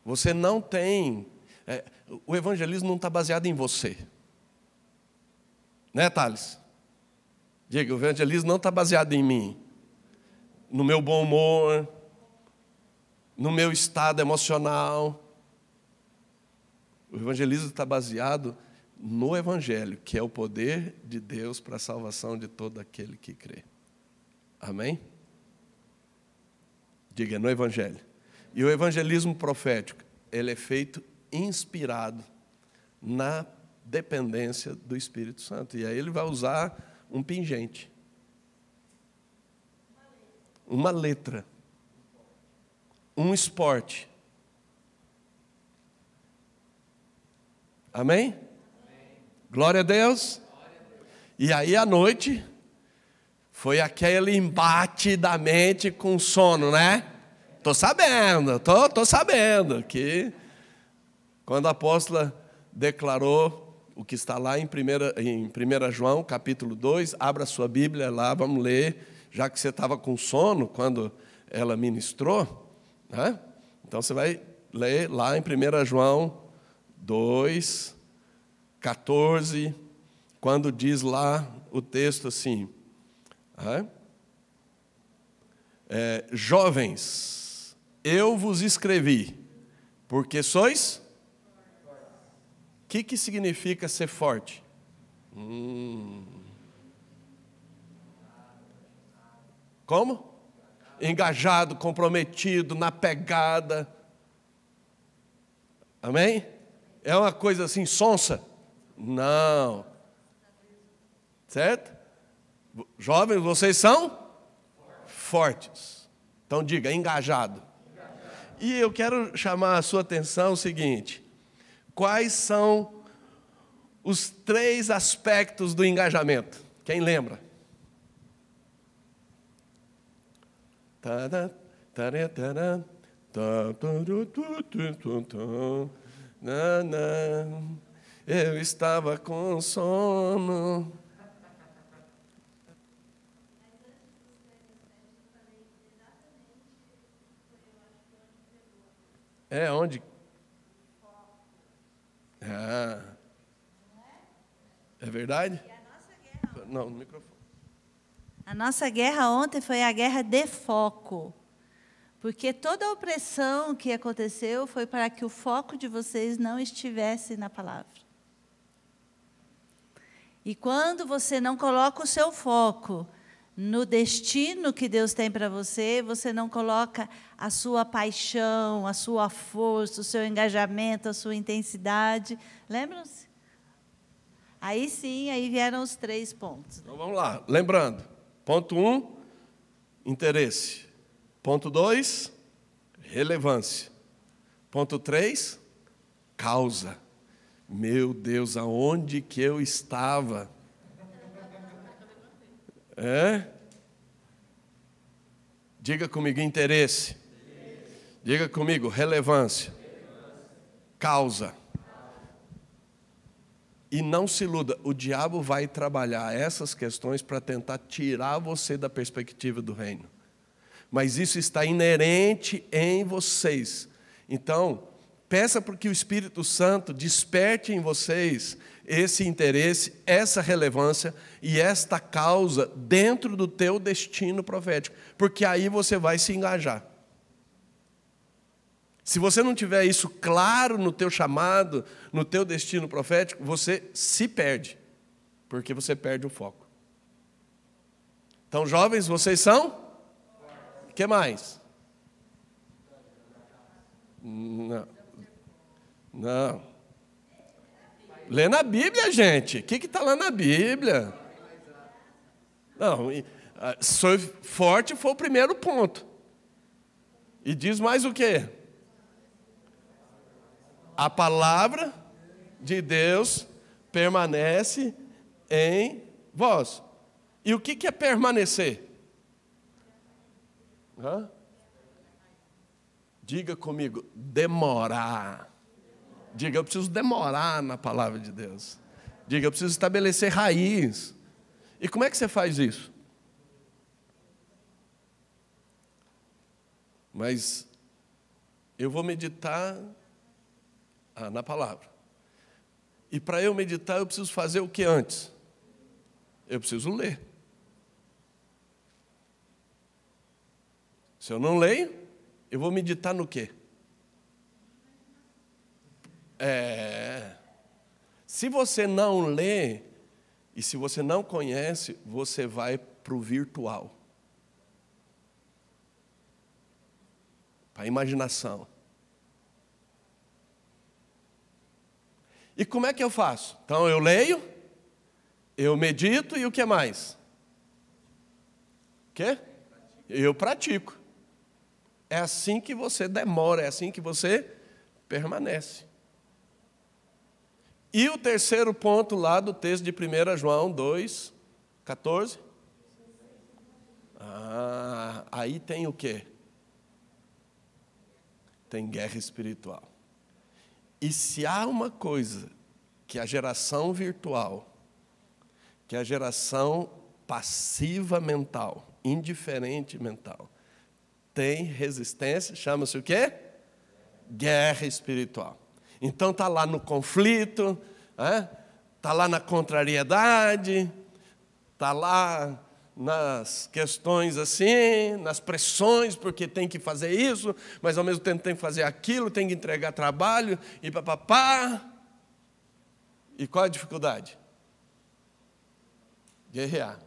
Você não tem. É, o evangelismo não está baseado em você. Né, Thales? Diga, o evangelismo não está baseado em mim, no meu bom humor, no meu estado emocional. O evangelismo está baseado no Evangelho, que é o poder de Deus para a salvação de todo aquele que crê. Amém? Diga, no Evangelho. E o evangelismo profético, ele é feito inspirado na dependência do Espírito Santo. E aí ele vai usar um pingente, uma letra, um esporte. Amém? Amém. Glória a Deus. E aí à noite foi aquele embate da mente com sono, né? Tô sabendo, tô, tô sabendo que quando a apóstola declarou o que está lá em 1 em primeira João, capítulo 2, abra sua Bíblia lá, vamos ler, já que você estava com sono quando ela ministrou, né? então você vai ler lá em 1 João 2, 14, quando diz lá o texto assim: né? é, Jovens, eu vos escrevi, porque sois que, que significa ser forte? Hum. Como? Engajado, comprometido, na pegada. Amém? É uma coisa assim, sonsa? Não. Certo? Jovens, vocês são? Fortes. Então diga, engajado. E eu quero chamar a sua atenção o seguinte: Quais são os três aspectos do engajamento? Quem lembra? Eu estava com sono. É onde ah. É verdade? Não, no microfone. A nossa guerra ontem foi a guerra de foco. Porque toda a opressão que aconteceu foi para que o foco de vocês não estivesse na palavra. E quando você não coloca o seu foco no destino que Deus tem para você, você não coloca a sua paixão, a sua força, o seu engajamento, a sua intensidade. Lembram-se? Aí sim, aí vieram os três pontos. Então vamos lá. Lembrando, ponto um, interesse. Ponto dois, relevância. Ponto três, causa. Meu Deus, aonde que eu estava? É? Diga comigo interesse. Diga comigo relevância. Causa. E não se iluda, o diabo vai trabalhar essas questões para tentar tirar você da perspectiva do reino. Mas isso está inerente em vocês. Então, peça para que o Espírito Santo desperte em vocês esse interesse, essa relevância e esta causa dentro do teu destino profético, porque aí você vai se engajar. Se você não tiver isso claro no teu chamado, no teu destino profético, você se perde, porque você perde o foco. Então, jovens, vocês são? O que mais? Não. Não. Lê na Bíblia, gente. O que está lá na Bíblia? Não, sou forte foi o primeiro ponto. E diz mais o quê? A palavra de Deus permanece em vós. E o que é permanecer? Hã? Diga comigo, demorar. Diga, eu preciso demorar na palavra de Deus. Diga, eu preciso estabelecer raiz. E como é que você faz isso? Mas eu vou meditar ah, na palavra. E para eu meditar, eu preciso fazer o que antes? Eu preciso ler. Se eu não leio, eu vou meditar no quê? É. Se você não lê e se você não conhece, você vai para o virtual. Para a imaginação. E como é que eu faço? Então eu leio, eu medito e o que mais? O quê? Eu pratico. É assim que você demora, é assim que você permanece. E o terceiro ponto lá do texto de 1 João 2, 14. Ah, aí tem o quê? Tem guerra espiritual. E se há uma coisa que a geração virtual, que a geração passiva mental, indiferente mental, tem resistência, chama-se o quê? Guerra espiritual. Então está lá no conflito, está lá na contrariedade, está lá nas questões assim, nas pressões, porque tem que fazer isso, mas ao mesmo tempo tem que fazer aquilo, tem que entregar trabalho e papapá. E qual a dificuldade? Guerrear.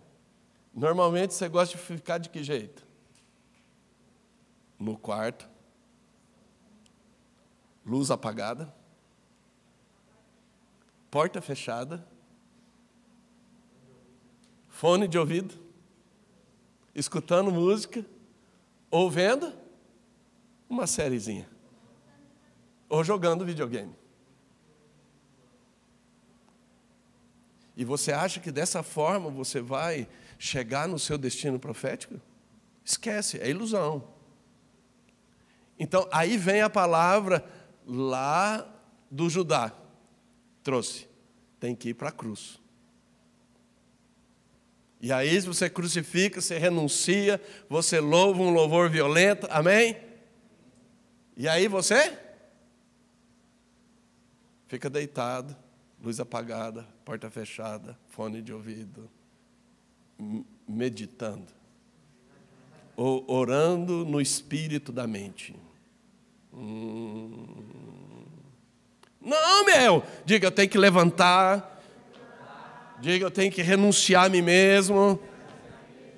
Normalmente você gosta de ficar de que jeito? no quarto, luz apagada, porta fechada, fone de ouvido, escutando música, ou vendo uma sériezinha, ou jogando videogame. E você acha que dessa forma você vai chegar no seu destino profético? Esquece, é ilusão. Então, aí vem a palavra lá do Judá. Trouxe. Tem que ir para a cruz. E aí você crucifica, você renuncia, você louva um louvor violento, amém? E aí você fica deitado, luz apagada, porta fechada, fone de ouvido, meditando, ou orando no espírito da mente. Hum. Não, meu. Diga, eu tenho que levantar. Diga, eu tenho que renunciar a mim mesmo.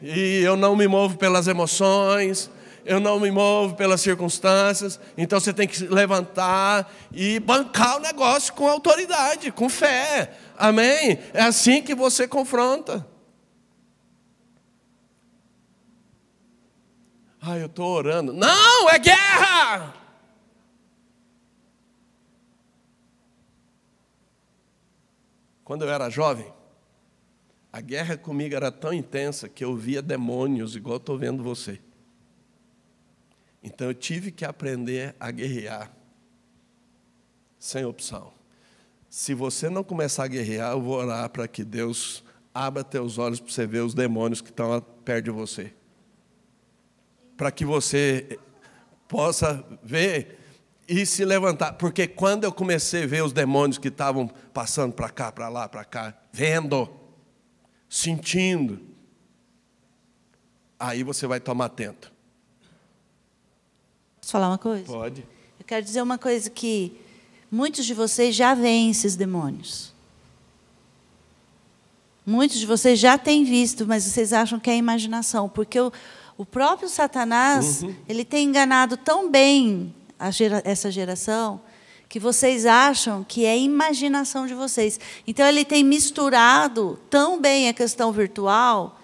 E eu não me movo pelas emoções. Eu não me movo pelas circunstâncias. Então você tem que levantar e bancar o negócio com autoridade, com fé. Amém? É assim que você confronta. Ah, eu estou orando. Não, é guerra! Quando eu era jovem, a guerra comigo era tão intensa que eu via demônios, igual estou vendo você. Então eu tive que aprender a guerrear, sem opção. Se você não começar a guerrear, eu vou orar para que Deus abra teus olhos para você ver os demônios que estão perto de você. Para que você possa ver e se levantar. Porque quando eu comecei a ver os demônios que estavam passando para cá, para lá, para cá, vendo, sentindo, aí você vai tomar atento. Posso falar uma coisa? Pode. Eu quero dizer uma coisa que muitos de vocês já veem esses demônios. Muitos de vocês já têm visto, mas vocês acham que é imaginação, porque o, o próprio Satanás Uhum. ele tem enganado tão bem gera- essa geração que vocês acham que é imaginação de vocês. Então ele tem misturado tão bem a questão virtual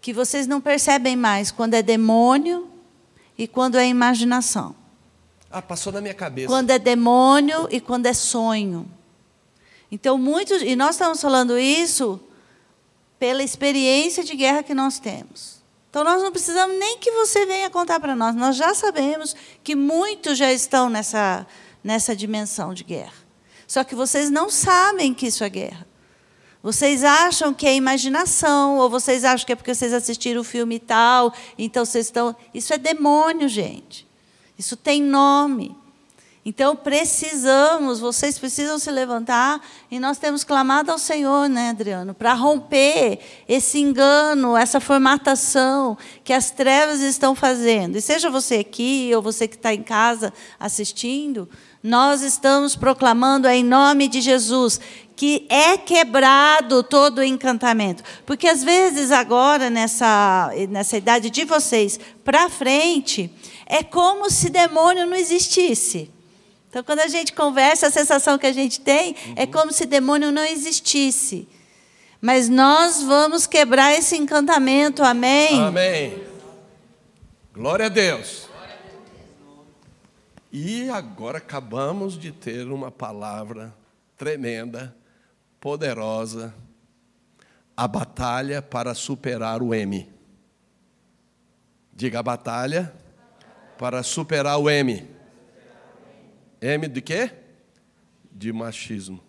que vocês não percebem mais quando é demônio e quando é imaginação. Ah, passou na minha cabeça. Quando é demônio e quando é sonho. Então, muitos. E nós estamos falando isso pela experiência de guerra que nós temos. Então, nós não precisamos nem que você venha contar para nós. Nós já sabemos que muitos já estão nessa, nessa dimensão de guerra. Só que vocês não sabem que isso é guerra. Vocês acham que é imaginação, ou vocês acham que é porque vocês assistiram o filme tal, então vocês estão. Isso é demônio, gente. Isso tem nome. Então precisamos, vocês precisam se levantar e nós temos clamado ao Senhor, né, Adriano, para romper esse engano, essa formatação que as trevas estão fazendo. E seja você aqui ou você que está em casa assistindo, nós estamos proclamando em nome de Jesus que é quebrado todo o encantamento. Porque às vezes agora, nessa, nessa idade de vocês, para frente, é como se demônio não existisse. Então, quando a gente conversa, a sensação que a gente tem é como se demônio não existisse. Mas nós vamos quebrar esse encantamento, amém? Amém. Glória a Deus. E agora acabamos de ter uma palavra tremenda, poderosa, a batalha para superar o M. Diga a batalha para superar o M. M de quê? De machismo.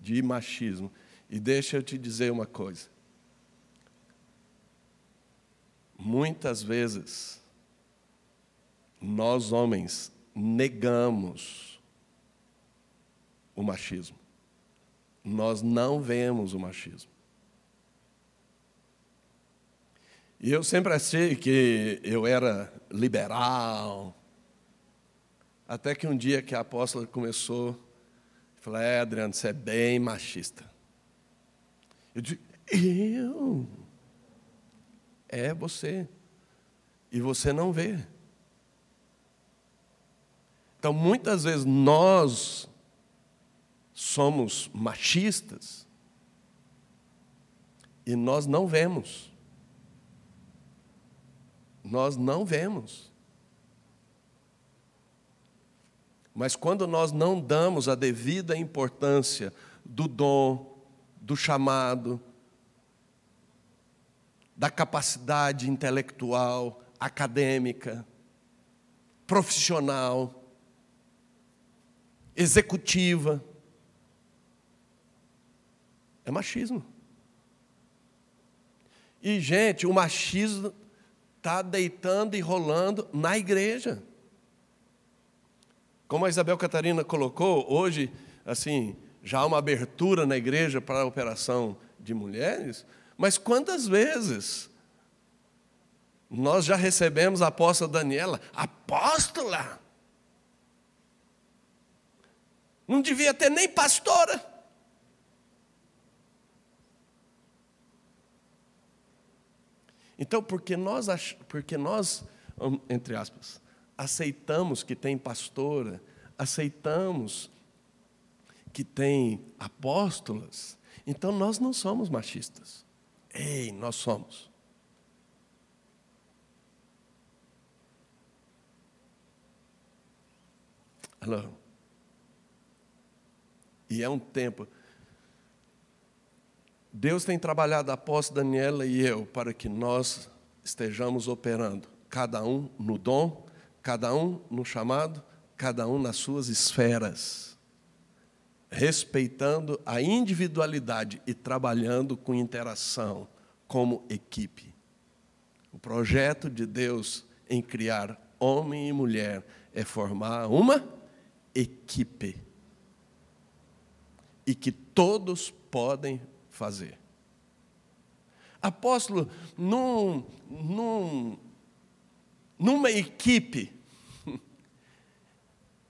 De machismo. E deixa eu te dizer uma coisa. Muitas vezes, nós homens negamos o machismo. Nós não vemos o machismo. E eu sempre achei que eu era liberal. Até que um dia que a apóstola começou, falou, é, Adriano, você é bem machista. Eu digo, eu? É você. E você não vê. Então, muitas vezes nós somos machistas e nós não vemos. Nós não vemos. Mas quando nós não damos a devida importância do dom, do chamado, da capacidade intelectual, acadêmica, profissional, executiva, é machismo. E, gente, o machismo está deitando e rolando na igreja. Como a Isabel Catarina colocou, hoje, assim, já há uma abertura na igreja para a operação de mulheres, mas quantas vezes nós já recebemos a apóstola Daniela, apóstola? Não devia ter nem pastora. Então, porque nós, porque nós, entre aspas, aceitamos que tem pastora, aceitamos que tem apóstolas, então nós não somos machistas. Ei, nós somos. Alô? E é um tempo. Deus tem trabalhado a apóstola Daniela e eu para que nós estejamos operando, cada um no dom, cada um no chamado, cada um nas suas esferas, respeitando a individualidade e trabalhando com interação como equipe. O projeto de Deus em criar homem e mulher é formar uma equipe e que todos podem fazer. Apóstolo, num, num, numa equipe,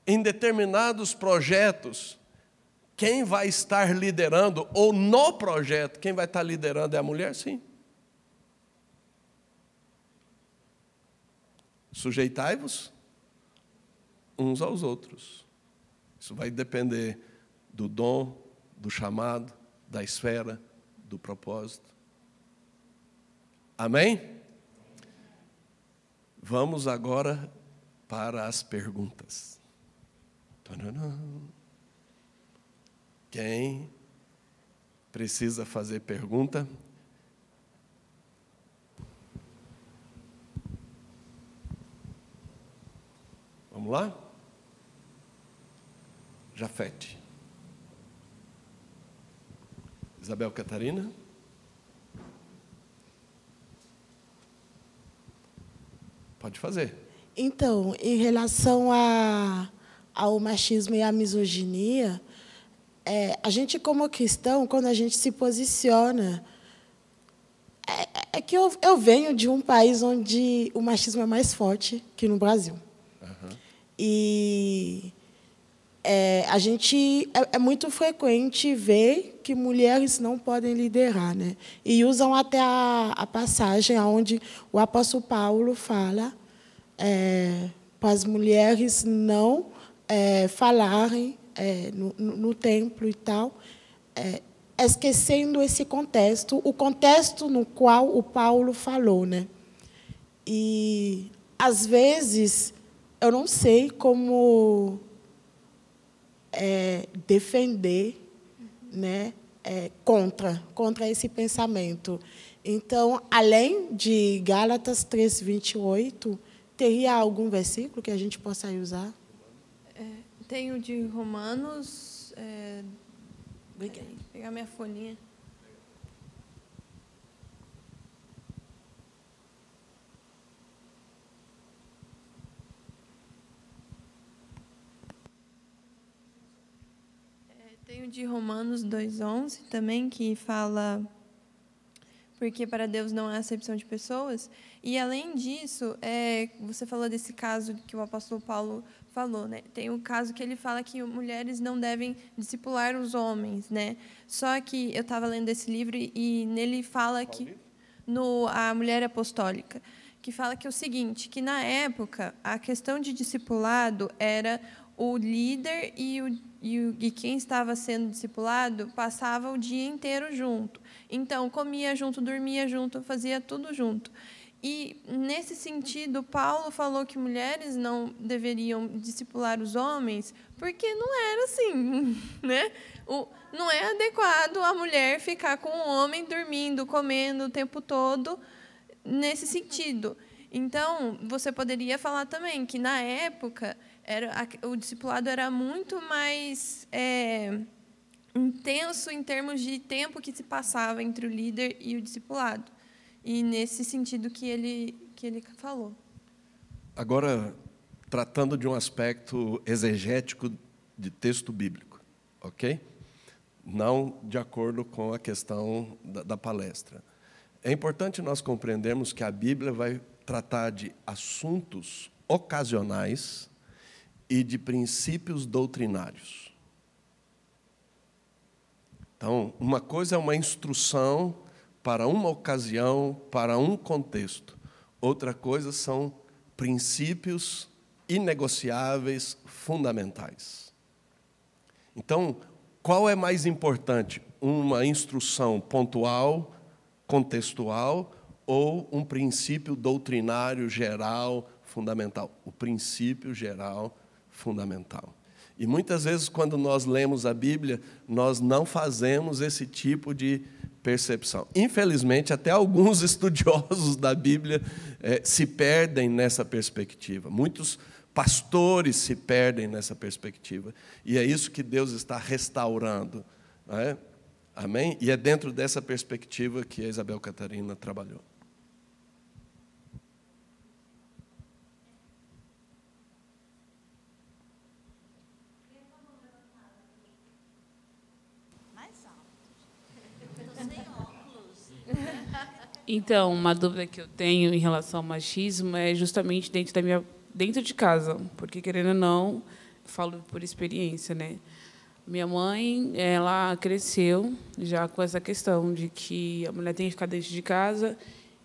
em determinados projetos, quem vai estar liderando, ou no projeto, quem vai estar liderando é a mulher? Sim. Sujeitai-vos uns aos outros. Isso vai depender do dom, do chamado, da esfera, do propósito. Amém? Vamos agora para as perguntas. Quem precisa fazer pergunta? Vamos lá? Jafete. Isabel Catarina. Pode fazer. Então, em relação a, ao machismo e à misoginia, é, a gente, como cristão, quando a gente se posiciona. É, é que eu, eu venho de um país onde o machismo é mais forte que no Brasil. E é, a gente é, é, muito frequente ver que mulheres não podem liderar, né? E usam até a, a passagem onde o apóstolo Paulo fala é, para as mulheres não é, falarem é, no, no, templo e tal, é, esquecendo esse contexto, o contexto no qual o Paulo falou, né? E às vezes eu não sei como é, defender né, é, contra, contra esse pensamento. Então, além de Gálatas 3, 28, teria algum versículo que a gente possa usar? É, tem o de Romanos. É, Vou pegar minha folhinha. O de Romanos 2,11 também, que fala porque para Deus não há acepção de pessoas. E, além disso, é, você falou desse caso que o apóstolo Paulo falou. Né? Tem um caso que ele fala que mulheres não devem discipular os homens. Né? Só que eu estava lendo esse livro e nele fala que... No, a Mulher Apostólica que fala que é o seguinte, que na época a questão de discipulado era o líder e, o, e, o, e quem estava sendo discipulado passava o dia inteiro junto. Então, comia junto, dormia junto, fazia tudo junto. E, nesse sentido, Paulo falou que mulheres não deveriam discipular os homens, porque não era assim. Né? O, não é adequado a mulher ficar com o homem dormindo, comendo o tempo todo, nesse sentido. Então, você poderia falar também que, na época, era, o discipulado era muito mais é, intenso em termos de tempo que se passava entre o líder e o discipulado. E nesse sentido que ele, que ele falou. Agora, tratando de um aspecto exegético de texto bíblico, ok? Não de acordo com a questão da, da palestra. É importante nós compreendermos que a Bíblia vai tratar de assuntos ocasionais e de princípios doutrinários. Então, uma coisa é uma instrução para uma ocasião, para um contexto. Outra coisa são princípios inegociáveis, fundamentais. Então, qual é mais importante? Uma instrução pontual, contextual, ou um princípio doutrinário geral, fundamental? O princípio geral fundamental. E muitas vezes, quando nós lemos a Bíblia, nós não fazemos esse tipo de percepção. Infelizmente, até alguns estudiosos da Bíblia eh, se perdem nessa perspectiva. Muitos pastores se perdem nessa perspectiva. E é isso que Deus está restaurando. É? Amém? E é dentro dessa perspectiva que a Isabel Catarina trabalhou. Então, uma dúvida que eu tenho em relação ao machismo é justamente dentro da minha dentro de casa, porque querendo ou não, falo por experiência, né? Minha mãe, ela cresceu já com essa questão de que a mulher tem que ficar dentro de casa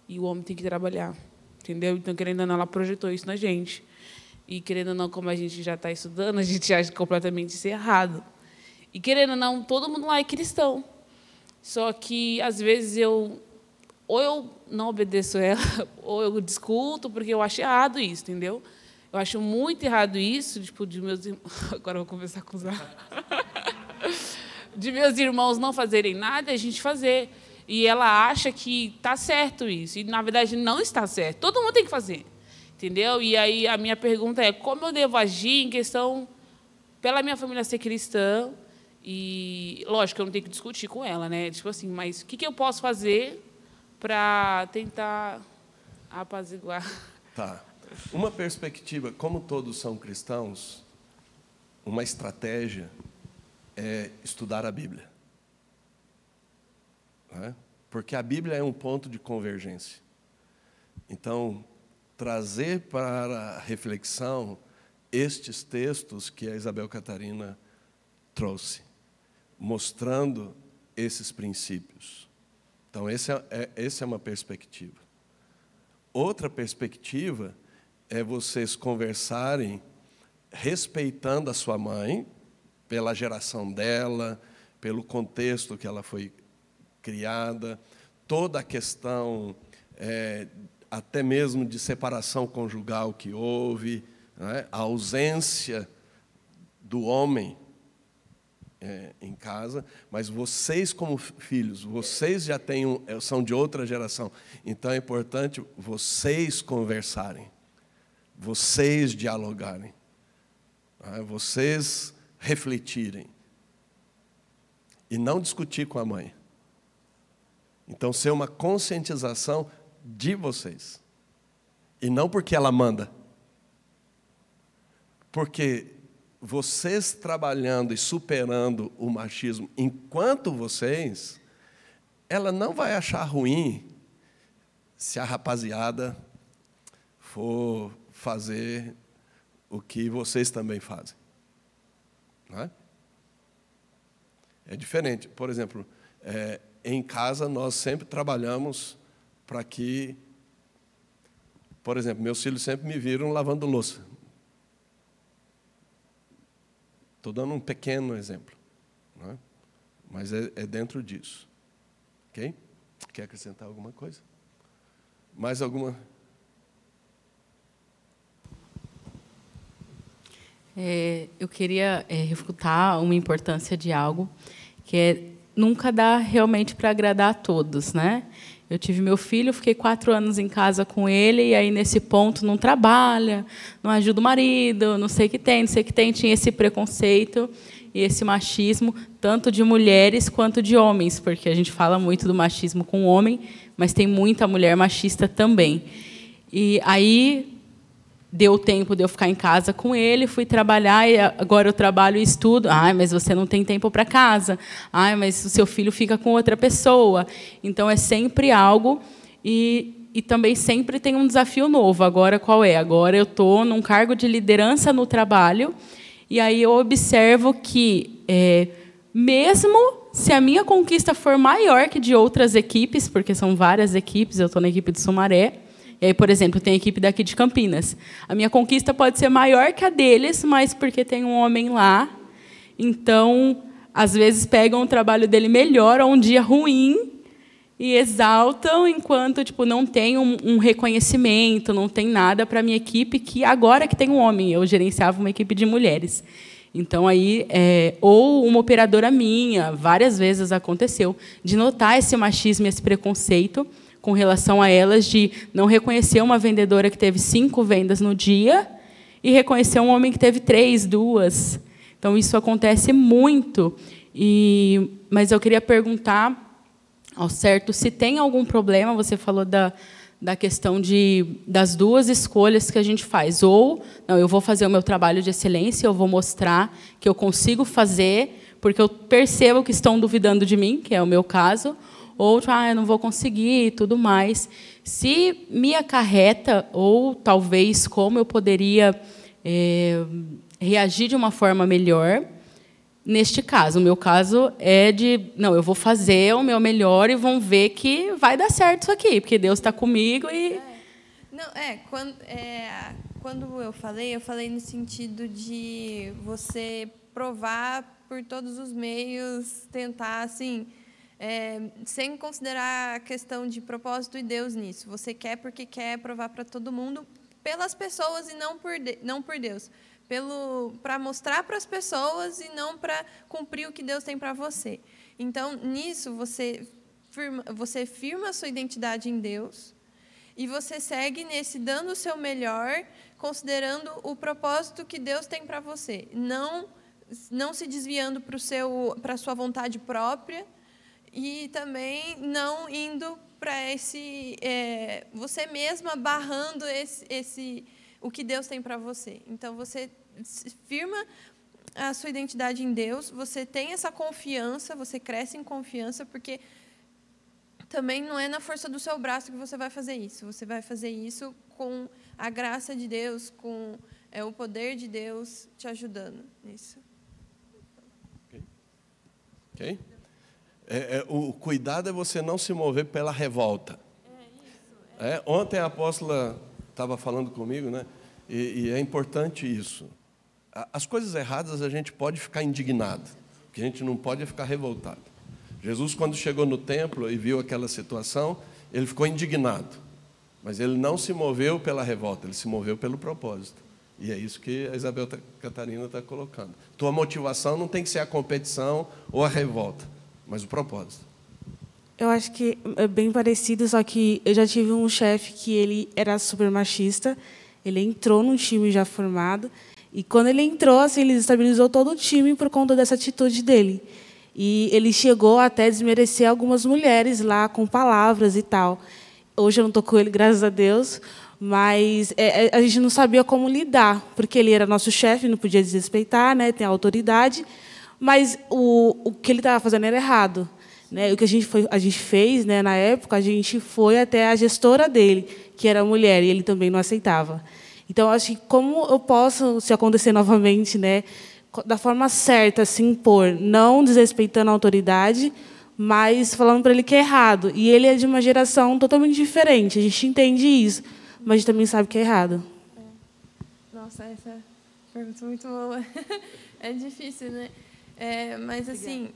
e o homem tem que trabalhar, entendeu? Então, querendo ou não, ela projetou isso na gente. E, querendo ou não, como a gente já está estudando, a gente acha completamente isso errado. E, querendo ou não, todo mundo lá é cristão. Só que, às vezes, eu ou eu não obedeço ela, ou eu discuto, porque eu acho errado isso, entendeu? Eu acho muito errado isso, tipo, de meus irmãos. Agora eu vou conversar com os De meus irmãos não fazerem nada e a gente fazer. E ela acha que está certo isso. E, na verdade, não está certo. Todo mundo tem que fazer. Entendeu? E aí a minha pergunta é como eu devo agir em questão pela minha família ser cristã. E, lógico, eu não tenho que discutir com ela, né? Tipo assim, mas o que, que eu posso fazer para tentar apaziguar? Tá. Uma perspectiva, como todos são cristãos, uma estratégia é estudar a Bíblia. É? Porque a Bíblia é um ponto de convergência. Então, trazer para reflexão estes textos que a Isabel Catarina trouxe, mostrando esses princípios. Então, essa é, é, essa é uma perspectiva. Outra perspectiva é vocês conversarem respeitando a sua mãe, pela geração dela, pelo contexto que ela foi criada, toda a questão, é, até mesmo de separação conjugal que houve, né? a ausência do homem é, em casa, mas vocês como filhos, vocês já têm um, são de outra geração, então é importante vocês conversarem vocês dialogarem, né? vocês refletirem e não discutir com a mãe. Então, ser uma conscientização de vocês e não porque ela manda, porque vocês trabalhando e superando o machismo enquanto vocês, ela não vai achar ruim se a rapaziada for fazer o que vocês também fazem. Não é? é diferente. Por exemplo, é, em casa nós sempre trabalhamos para que, por exemplo, meus filhos sempre me viram lavando louça. Estou dando um pequeno exemplo, é? mas é, é dentro disso. Ok? Quer acrescentar alguma coisa? Mais alguma? É, eu queria é, refutar uma importância de algo que é nunca dá realmente para agradar a todos, né? Eu tive meu filho, fiquei quatro anos em casa com ele e aí nesse ponto não trabalha, não ajuda o marido, não sei o que tem, não sei o que tem, tinha esse preconceito e esse machismo tanto de mulheres quanto de homens, porque a gente fala muito do machismo com o homem, mas tem muita mulher machista também. E aí deu tempo de eu ficar em casa com ele, fui trabalhar e agora eu trabalho e estudo. Ai, mas você não tem tempo para casa. Ai, mas o seu filho fica com outra pessoa. Então é sempre algo e, e também sempre tem um desafio novo. Agora qual é? Agora eu estou num cargo de liderança no trabalho e aí eu observo que é, mesmo se a minha conquista for maior que de outras equipes, porque são várias equipes, eu estou na equipe de Sumaré, e aí, por exemplo, tem a equipe daqui de Campinas. A minha conquista pode ser maior que a deles, mas porque tem um homem lá. Então, às vezes pegam o trabalho dele melhor a um dia ruim e exaltam enquanto tipo não tem um, um reconhecimento, não tem nada para minha equipe que agora que tem um homem, eu gerenciava uma equipe de mulheres. Então aí é, ou uma operadora minha, várias vezes aconteceu de notar esse machismo, esse preconceito com relação a elas de não reconhecer uma vendedora que teve cinco vendas no dia e reconhecer um homem que teve três, duas. Então isso acontece muito. E, mas eu queria perguntar ao certo se tem algum problema. Você falou da da questão de das duas escolhas que a gente faz ou não eu vou fazer o meu trabalho de excelência eu vou mostrar que eu consigo fazer porque eu percebo que estão duvidando de mim que é o meu caso outro, ah, eu não vou conseguir e tudo mais. Se me acarreta, ou talvez como eu poderia é, reagir de uma forma melhor, neste caso. O meu caso é de, não, eu vou fazer o meu melhor e vão ver que vai dar certo isso aqui, porque Deus está comigo e. Não, é quando, é, quando eu falei, eu falei no sentido de você provar por todos os meios, tentar, assim, é, sem considerar a questão de propósito e Deus nisso. Você quer porque quer provar para todo mundo, pelas pessoas e não por, de, não por Deus para mostrar para as pessoas e não para cumprir o que Deus tem para você. Então, nisso você firma, você firma a sua identidade em Deus e você segue nesse dando o seu melhor, considerando o propósito que Deus tem para você, não não se desviando para a sua vontade própria e também não indo para esse é, você mesma barrando esse, esse o que Deus tem para você. Então você firma a sua identidade em Deus, você tem essa confiança, você cresce em confiança, porque também não é na força do seu braço que você vai fazer isso. Você vai fazer isso com a graça de Deus, com é, o poder de Deus te ajudando nisso. Ok. okay. É, é, o cuidado é você não se mover pela revolta. É. É. é ontem a apóstola estava falando comigo, né? E, e, é importante isso. As coisas erradas a gente pode ficar indignado, o que a gente não pode é ficar revoltado. Jesus, quando chegou no templo e viu aquela situação, ele ficou indignado, mas ele não se moveu pela revolta, ele se moveu pelo propósito. E é isso que a Isabel Catarina está colocando. Tua motivação não tem que ser a competição ou a revolta, mas o propósito. Eu acho que é bem parecido, só que eu já tive um chefe que ele era super machista ele entrou num time já formado e quando ele entrou, assim, ele estabilizou todo o time por conta dessa atitude dele. E ele chegou até desmerecer algumas mulheres lá com palavras e tal. Hoje eu não estou com ele, graças a Deus, mas é, é, a gente não sabia como lidar, porque ele era nosso chefe, não podia desrespeitar, né, tem autoridade, mas o, o que ele estava fazendo era errado. Né? O que a gente, foi, a gente fez né, na época, a gente foi até a gestora dele, que era mulher, e ele também não aceitava. Então, acho que como eu posso, se acontecer novamente, né, da forma certa, se impor, não desrespeitando a autoridade, mas falando para ele que é errado. E ele é de uma geração totalmente diferente, a gente entende isso, mas a gente também sabe que é errado. É. Nossa, essa pergunta é muito boa. é difícil, né? É, mas, assim,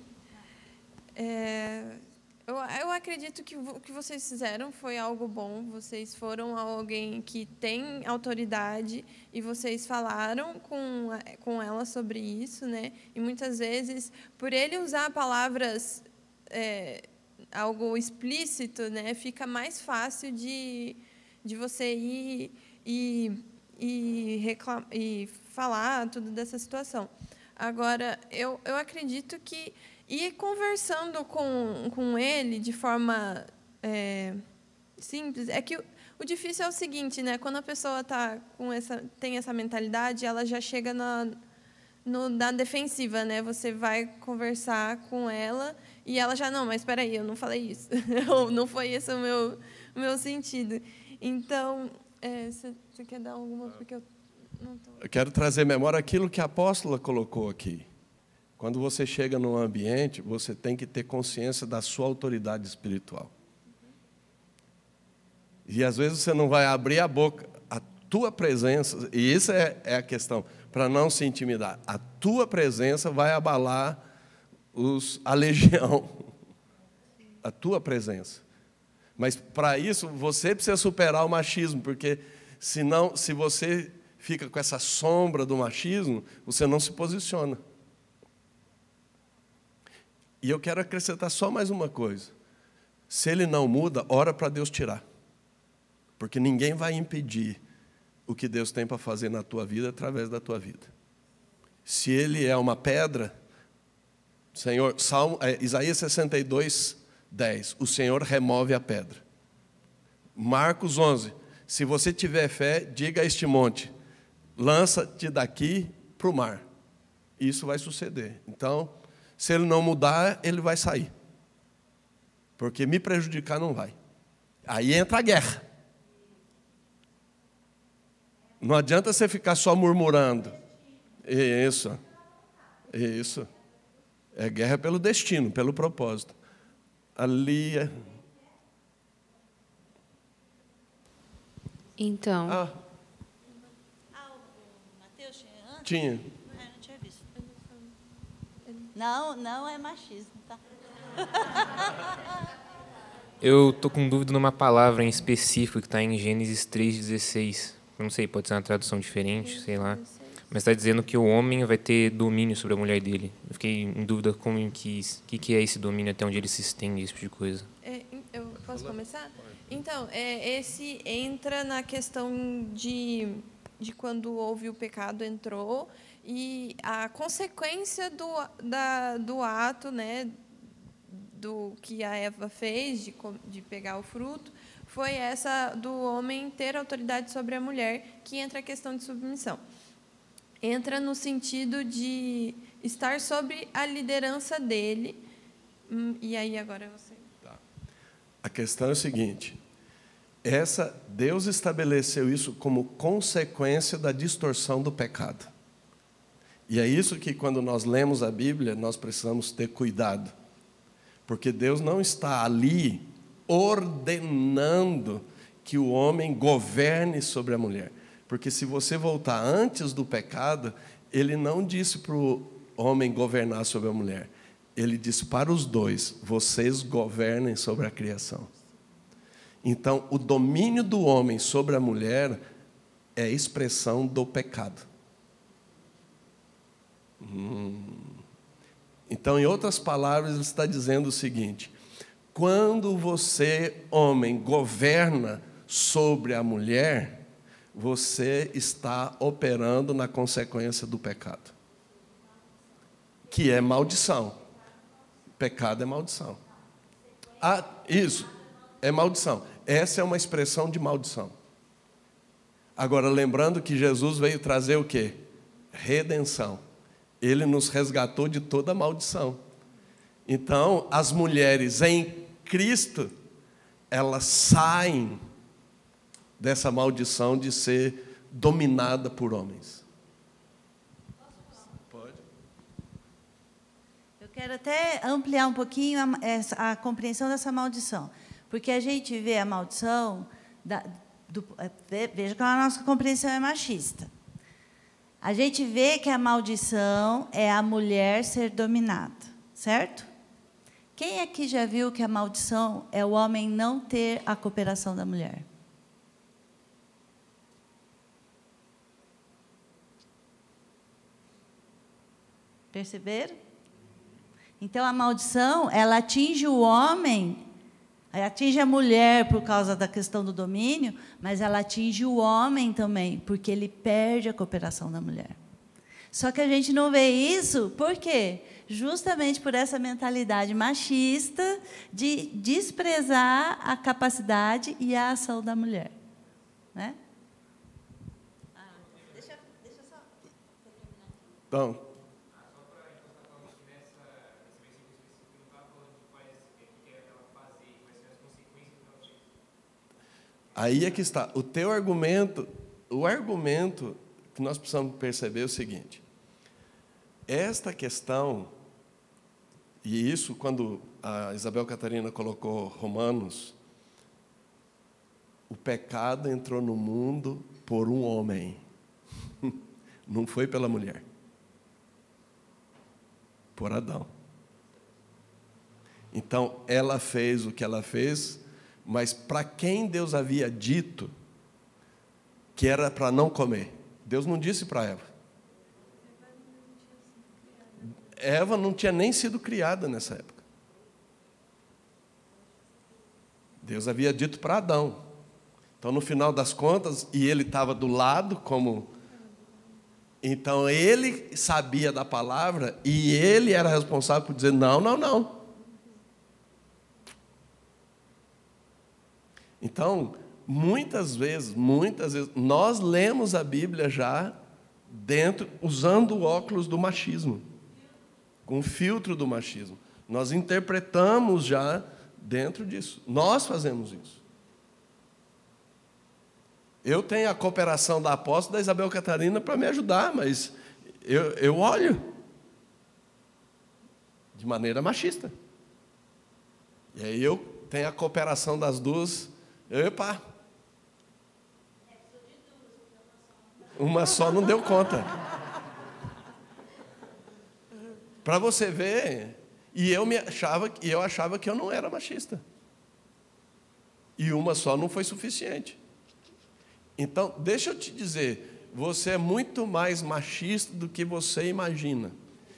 é, eu, eu acredito que o que vocês fizeram foi algo bom. Vocês foram alguém que tem autoridade e vocês falaram com, com ela sobre isso, né? E muitas vezes, por ele usar palavras é, algo explícito, né, fica mais fácil de, de você ir e, e, reclamar, e falar tudo dessa situação. Agora, eu, eu acredito que e conversando com, com ele de forma é, simples, é que o, o, difícil é o seguinte, né? Quando a pessoa tá com essa, tem essa mentalidade, ela já chega na, no, na defensiva, né? Você vai conversar com ela e ela já, não, mas espera aí, eu não falei isso. Não foi esse o meu, o meu sentido. Então, é, você é, quer dar alguma... Porque eu. Eu quero trazer memória aquilo que a apóstola colocou aqui. Quando você chega num ambiente, você tem que ter consciência da sua autoridade espiritual. E às vezes você não vai abrir a boca, a tua presença, e isso é, é a questão, para não se intimidar, a tua presença vai abalar os, a legião, a tua presença. Mas para isso você precisa superar o machismo, porque senão, se você fica com essa sombra do machismo, você não se posiciona. E eu quero acrescentar só mais uma coisa. Se ele não muda, ora para Deus tirar. Porque ninguém vai impedir o que Deus tem para fazer na tua vida através da tua vida. Se ele é uma pedra, Senhor, Salmo, é, Isaías 62, 10, o Senhor remove a pedra. Marcos 11, se você tiver fé, diga a este monte, lança-te daqui para o mar. Isso vai suceder. Então, se ele não mudar, ele vai sair. Porque me prejudicar não vai. Aí entra a guerra. Não adianta você ficar só murmurando. Isso. Isso. É guerra pelo destino, pelo propósito. Ali é. Então, Ah, Ah, o Mateus tinha. É, não tinha visto. Não, não é machismo, tá? Eu tô com dúvida numa palavra em específico que está em Gênesis 3,16. Eu Não sei, pode ser uma tradução diferente, sei lá. Mas está dizendo que o homem vai ter domínio sobre a mulher dele. Eu fiquei em dúvida como que, que, que é esse domínio, até onde ele se estende, esse tipo de coisa. É, eu posso começar? Então, é, esse entra na questão de, de quando houve o pecado, entrou, e a consequência do, da, do ato, né, do que a Eva fez, de, de pegar o fruto, foi essa do homem ter autoridade sobre a mulher, que entra a questão de submissão. Entra no sentido de estar sobre a liderança dele. Hum, E aí, agora você. A questão é o seguinte: essa Deus estabeleceu isso como consequência da distorção do pecado. E é isso que quando nós lemos a Bíblia, nós precisamos ter cuidado. Porque Deus não está ali ordenando que o homem governe sobre a mulher. Porque se você voltar antes do pecado, ele não disse para o homem governar sobre a mulher. Ele disse para os dois: vocês governem sobre a criação. Então, o domínio do homem sobre a mulher é expressão do pecado. Hum. Então, em outras palavras, ele está dizendo o seguinte: quando você, homem, governa sobre a mulher, você está operando na consequência do pecado, que é maldição. Pecado é maldição. Ah, isso, é maldição. Essa é uma expressão de maldição. Agora, lembrando que Jesus veio trazer o quê? Redenção. Ele nos resgatou de toda maldição. Então, as mulheres em Cristo, elas saem dessa maldição de ser dominada por homens. Pode? Eu quero até ampliar um pouquinho a, a compreensão dessa maldição. Porque a gente vê a maldição, da- do- é, ve- veja como a nossa compreensão é machista. A gente vê que a maldição é a mulher ser dominada, certo? Quem aqui já viu que a maldição é o homem não ter a cooperação da mulher? Perceberam? Então a maldição, ela atinge o homem, atinge a mulher por causa da questão do domínio, mas ela atinge o homem também, porque ele perde a cooperação da mulher. Só que a gente não vê isso, por quê? Justamente por essa mentalidade machista de desprezar a capacidade e a ação da mulher. Né? Então, aí é que está. O teu argumento, o argumento que nós precisamos perceber é o seguinte: esta questão, e isso quando a Isabel Catarina colocou Romanos, o pecado entrou no mundo por um homem, não foi pela mulher por Adão. Então, ela fez o que ela fez, mas para quem Deus havia dito que era para não comer? Deus não disse para Eva. Eva não tinha nem sido criada nessa época. Deus havia dito para Adão. Então, no final das contas, e ele estava do lado como então ele sabia da palavra e ele era responsável por dizer: não, não, não. Então, muitas vezes, muitas vezes, nós lemos a Bíblia já dentro, usando o óculos do machismo, com o filtro do machismo. Nós interpretamos já dentro disso. Nós fazemos isso. Eu tenho a cooperação da apóstola da Isabel Catarina para me ajudar, mas eu, eu olho. maneira machista. E aí eu tenho a cooperação das duas. Epa! Uma só não deu conta. Para você ver, e eu me achava, e eu achava que eu não era machista. E uma só não foi suficiente. Então, deixa eu te dizer, você é muito mais machista do que você imagina.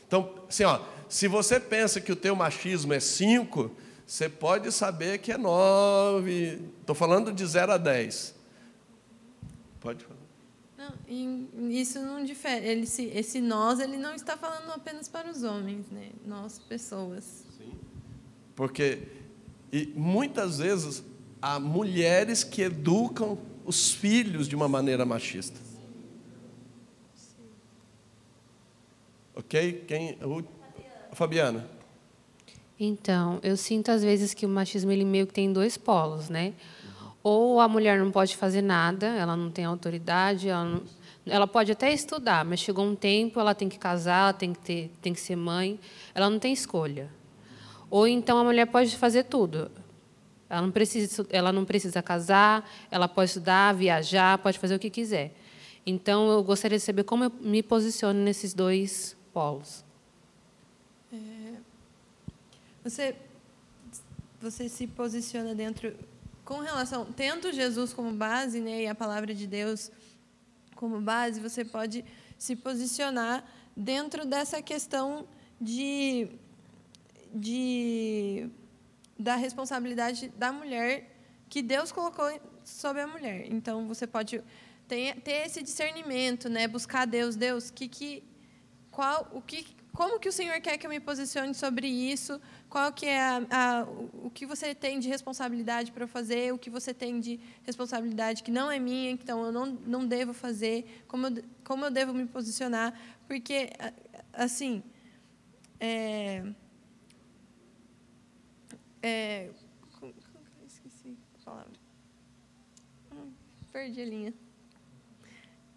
Então, assim, ó, se você pensa que o teu machismo é 5, você pode saber que é 9. Estou falando de 0 a 10. Pode falar. Não, isso não difere. Ele, esse, esse nós, ele não está falando apenas para os homens, né? Nós, pessoas. Sim. Porque e muitas vezes há mulheres que educam os filhos de uma maneira machista. Ok? Quem? O, Fabiana. Então, eu sinto às vezes que o machismo ele meio que tem dois polos, né? Ou a mulher não pode fazer nada, ela não tem autoridade, ela, não, ela pode até estudar, mas chegou um tempo, ela tem que casar, tem que ter, tem que ser mãe, ela não tem escolha. Ou então a mulher pode fazer tudo. Ela não precisa, ela não precisa casar, ela pode estudar, viajar, pode fazer o que quiser. Então, eu gostaria de saber como eu me posiciono nesses dois polos. É, você, você se posiciona dentro, com relação, tendo Jesus como base, né, e a palavra de Deus como base, você pode se posicionar dentro dessa questão de, de da responsabilidade da mulher que Deus colocou sobre a mulher. Então você pode ter, ter esse discernimento, né? Buscar Deus, Deus, que que qual o que como que o Senhor quer que eu me posicione sobre isso? Qual que é a, a, o que você tem de responsabilidade para fazer? O que você tem de responsabilidade que não é minha, então eu não, não devo fazer? Como eu, como eu devo me posicionar? Porque, assim, é, é, esqueci a palavra. Perdi a linha.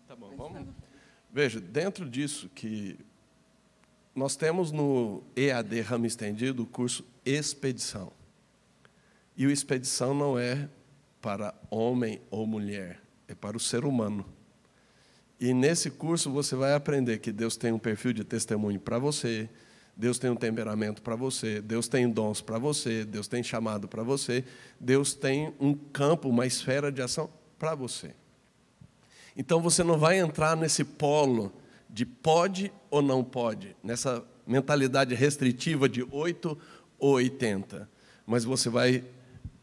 Tá bom, vamos. Veja, dentro disso que nós temos no EAD Ramo Estendido o curso Expedição. E o Expedição não é para homem ou mulher, é para o ser humano. E nesse curso você vai aprender que Deus tem um perfil de testemunho para você, Deus tem um temperamento para você, Deus tem dons para você, Deus tem chamado para você, Deus tem um campo, uma esfera de ação para você. Então você não vai entrar nesse polo de pode ou não pode, nessa mentalidade restritiva de 8 ou 80, mas você vai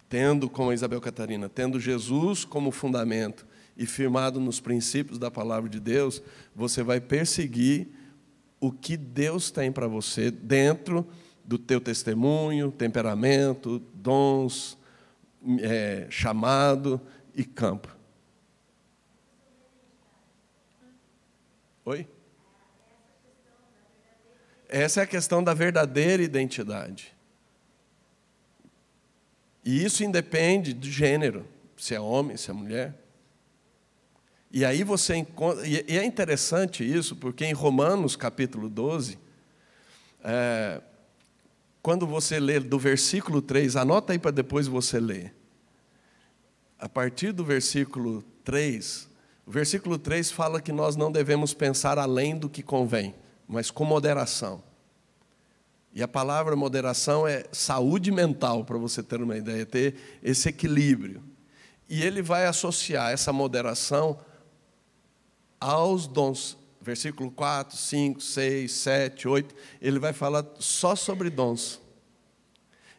tendo, como a Isabel Catarina, tendo Jesus como fundamento e firmado nos princípios da palavra de Deus, você vai perseguir o que Deus tem para você dentro do teu testemunho, temperamento, dons, é, chamado e campo. Oi? Essa é a questão da verdadeira identidade. E isso independe do gênero, se é homem, se é mulher. E aí você encontra. E é interessante isso, porque em Romanos capítulo 12, é, quando você lê do versículo 3, anota aí para depois você ler. A partir do versículo 3, o versículo 3 fala que nós não devemos pensar além do que convém, mas com moderação. E a palavra moderação é saúde mental, para você ter uma ideia, ter esse equilíbrio. E ele vai associar essa moderação aos dons. Versículo 4, 5, 6, 7, 8, ele vai falar só sobre dons.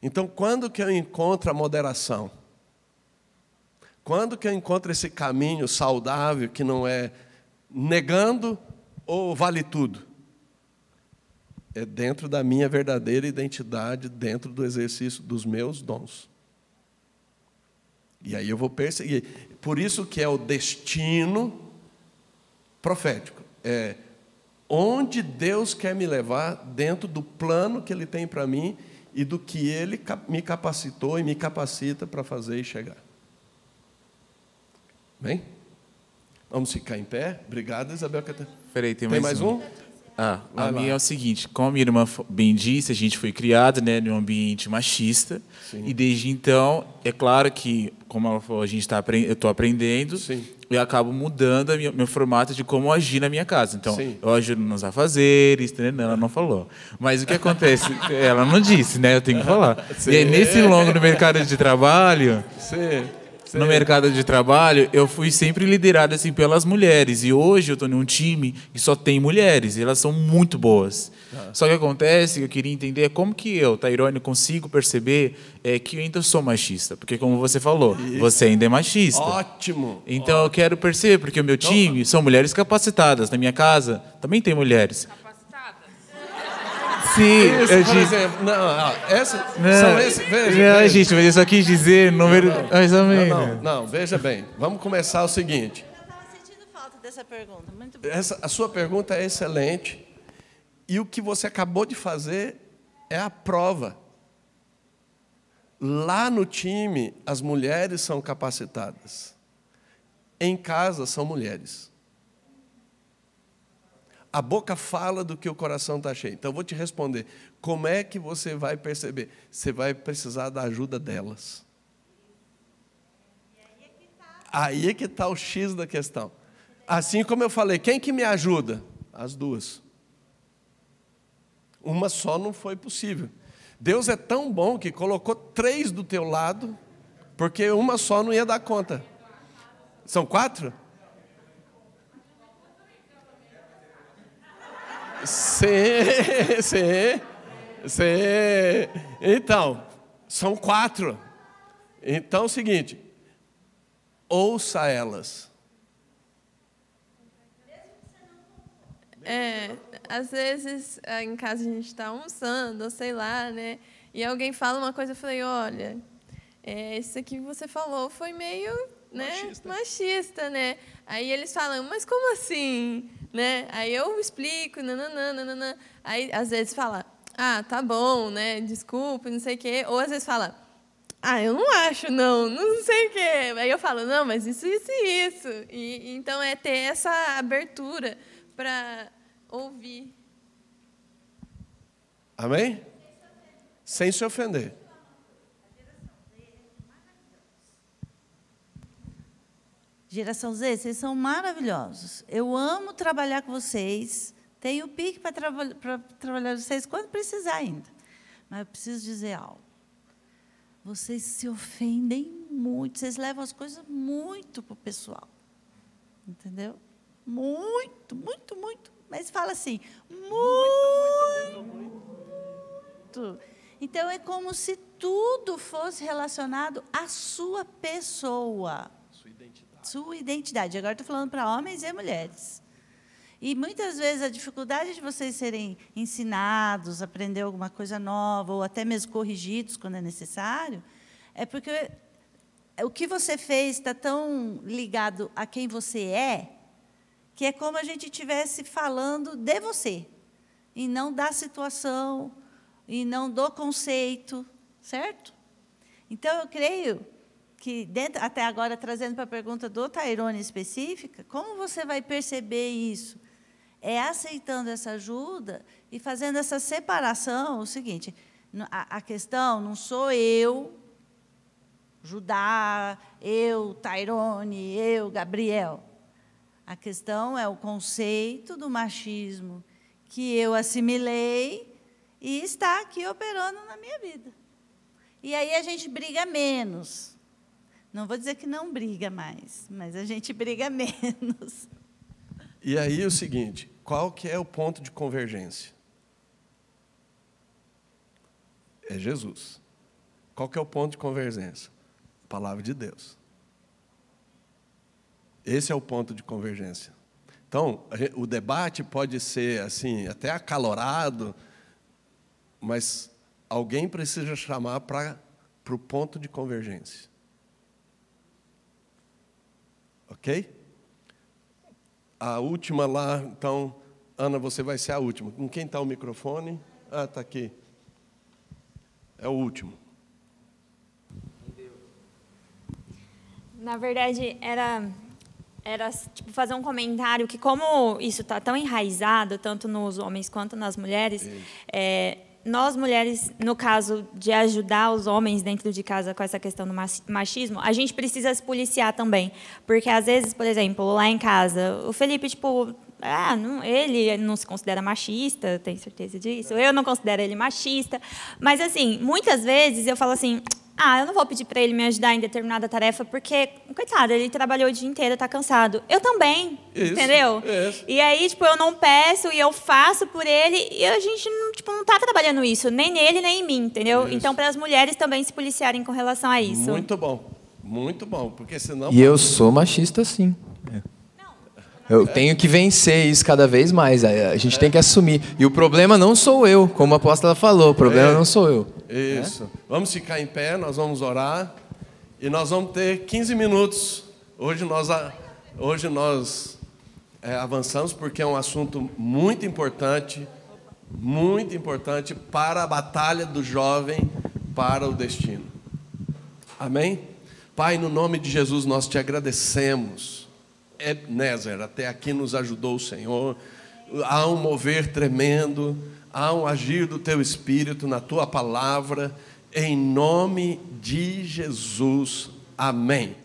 Então, quando que eu encontro a moderação? Quando que eu encontro esse caminho saudável que não é negando ou vale tudo? É dentro da minha verdadeira identidade, dentro do exercício dos meus dons. E aí eu vou perseguir. Por isso que é o destino profético. É onde Deus quer me levar dentro do plano que Ele tem para mim e do que Ele me capacitou e me capacita para fazer e chegar. Bem? Vamos ficar em pé? Obrigado, Isabel. Peraí, tem, tem mais, mais um? um? Ah, Vai a lá. minha é o seguinte, como a minha irmã bem disse, a gente foi criado né, num ambiente machista. E desde então, é claro que, como ela falou, a gente tá, eu estou aprendendo. Sim. E eu acabo mudando minha- meu formato de como agir na minha casa. Então, Sim. eu ajudo nos afazeres? Não, ela não falou. Mas o que acontece? ela não disse, né? Eu tenho que falar. E aí, nesse longo no mercado de trabalho, Sim. No mercado de trabalho, eu fui sempre liderado assim pelas mulheres e hoje eu estou num time que só tem mulheres e elas são muito boas. Só que acontece eu queria entender como que eu, Tairone, consigo perceber é, que eu ainda sou machista, porque como você falou, você ainda é machista. Ótimo. Então eu quero perceber, porque o meu time são mulheres capacitadas. Na minha casa também tem mulheres. Sim, Isso, eu por disse- exemplo. Não, ó, essa, Não, são esses. Veja, não, veja. gente, mas eu só quis dizer número. mais ou Não, menos. não, não, veja bem. Vamos começar o seguinte. Eu estava sentindo falta dessa pergunta. Muito bom. Essa, a sua pergunta é excelente. E o que você acabou de fazer é a prova. Lá no time, as mulheres são capacitadas. Em casa, são mulheres. A boca fala do que o coração está cheio. Então, eu vou te responder. Como é que você vai perceber? Você vai precisar da ajuda delas. Aí é que está o X da questão. Assim como eu falei, quem que me ajuda? As duas. Uma só não foi possível. Deus é tão bom que colocou três do teu lado, porque uma só não ia dar conta. São quatro? Sim, sim, sim. Então, são quatro. Então é o seguinte, ouça elas. É, às vezes ah, em casa a gente está almoçando, ou sei lá, né? E alguém fala uma coisa, eu falei, olha, é, isso aqui que você falou foi meio né, Machista. machista, né? Aí eles falam, mas como assim? Né? Aí eu explico, nananã, nananã. Aí às vezes fala, ah, tá bom, né? Desculpa, não sei o quê. Ou às vezes fala, ah, eu não acho, não, não sei o quê. Aí eu falo, não, mas isso, isso e isso. E, então é ter essa abertura para ouvir. Amém? Sem se ofender. Geração Z, vocês são maravilhosos. Eu amo trabalhar com vocês. Tenho pique para trabalhar com vocês quando precisar ainda. Mas eu preciso dizer algo. Vocês se ofendem muito, vocês levam as coisas muito para o pessoal. Entendeu? Muito, muito, muito. Mas fala assim, muito, muito. Então é como se tudo fosse relacionado à sua pessoa sua identidade. Agora estou falando para homens e mulheres. E muitas vezes a dificuldade de vocês serem ensinados, aprender alguma coisa nova, ou até mesmo corrigidos quando é necessário, é porque o que você fez está tão ligado a quem você é, que é como a gente estivesse falando de você, e não da situação, e não do conceito, certo? Então, eu creio que, dentro, até agora, trazendo para a pergunta do Tairone específica, como você vai perceber isso? É aceitando essa ajuda e fazendo essa separação. O seguinte, a, a questão não sou eu, Judá, eu, Tairone, eu, Gabriel. A questão é o conceito do machismo que eu assimilei e está aqui operando na minha vida. E aí a gente briga menos. Não vou dizer que não briga mais, mas a gente briga menos. E aí o seguinte, qual que é o ponto de convergência? É Jesus. Qual que é o ponto de convergência? A palavra de Deus. Esse é o ponto de convergência. Então, o debate pode ser assim, até acalorado, mas alguém precisa chamar para o ponto de convergência. Ok? A última lá, então, Ana, você vai ser a última. Com quem está o microfone? Ah, está aqui. É o último. Na verdade, era era tipo, fazer um comentário que como isso está tão enraizado tanto nos homens quanto nas mulheres, é, nós mulheres, no caso de ajudar os homens dentro de casa com essa questão do machismo, a gente precisa se policiar também, porque às vezes, por exemplo, lá em casa, o Felipe tipo ah, não, ele não se considera machista, tenho certeza disso. Eu não considero ele machista. Mas, assim, muitas vezes eu falo assim: ah, eu não vou pedir para ele me ajudar em determinada tarefa, porque, coitado, ele trabalhou o dia inteiro, está cansado. Eu também, isso, entendeu? Isso. E aí, tipo, eu não peço e eu faço por ele, e a gente não, tipo, não está trabalhando isso, nem nele, nem em mim, entendeu? Isso. Então, para as mulheres também se policiarem com relação a isso. Muito bom, muito bom, porque senão... E eu sou machista, sim. Eu tenho que vencer isso cada vez mais. A gente tem que assumir. E o problema não sou eu, como a apóstola falou. O problema é, não sou eu. Isso. É? Vamos ficar em pé, nós vamos orar. E nós vamos ter 15 minutos. Hoje nós, hoje nós é, avançamos porque é um assunto muito importante muito importante para a batalha do jovem para o destino. Amém? Pai, no nome de Jesus, nós te agradecemos Ebenezer, até aqui nos ajudou o Senhor. Há um mover tremendo, há um agir do teu espírito na tua palavra, em nome de Jesus. Amém.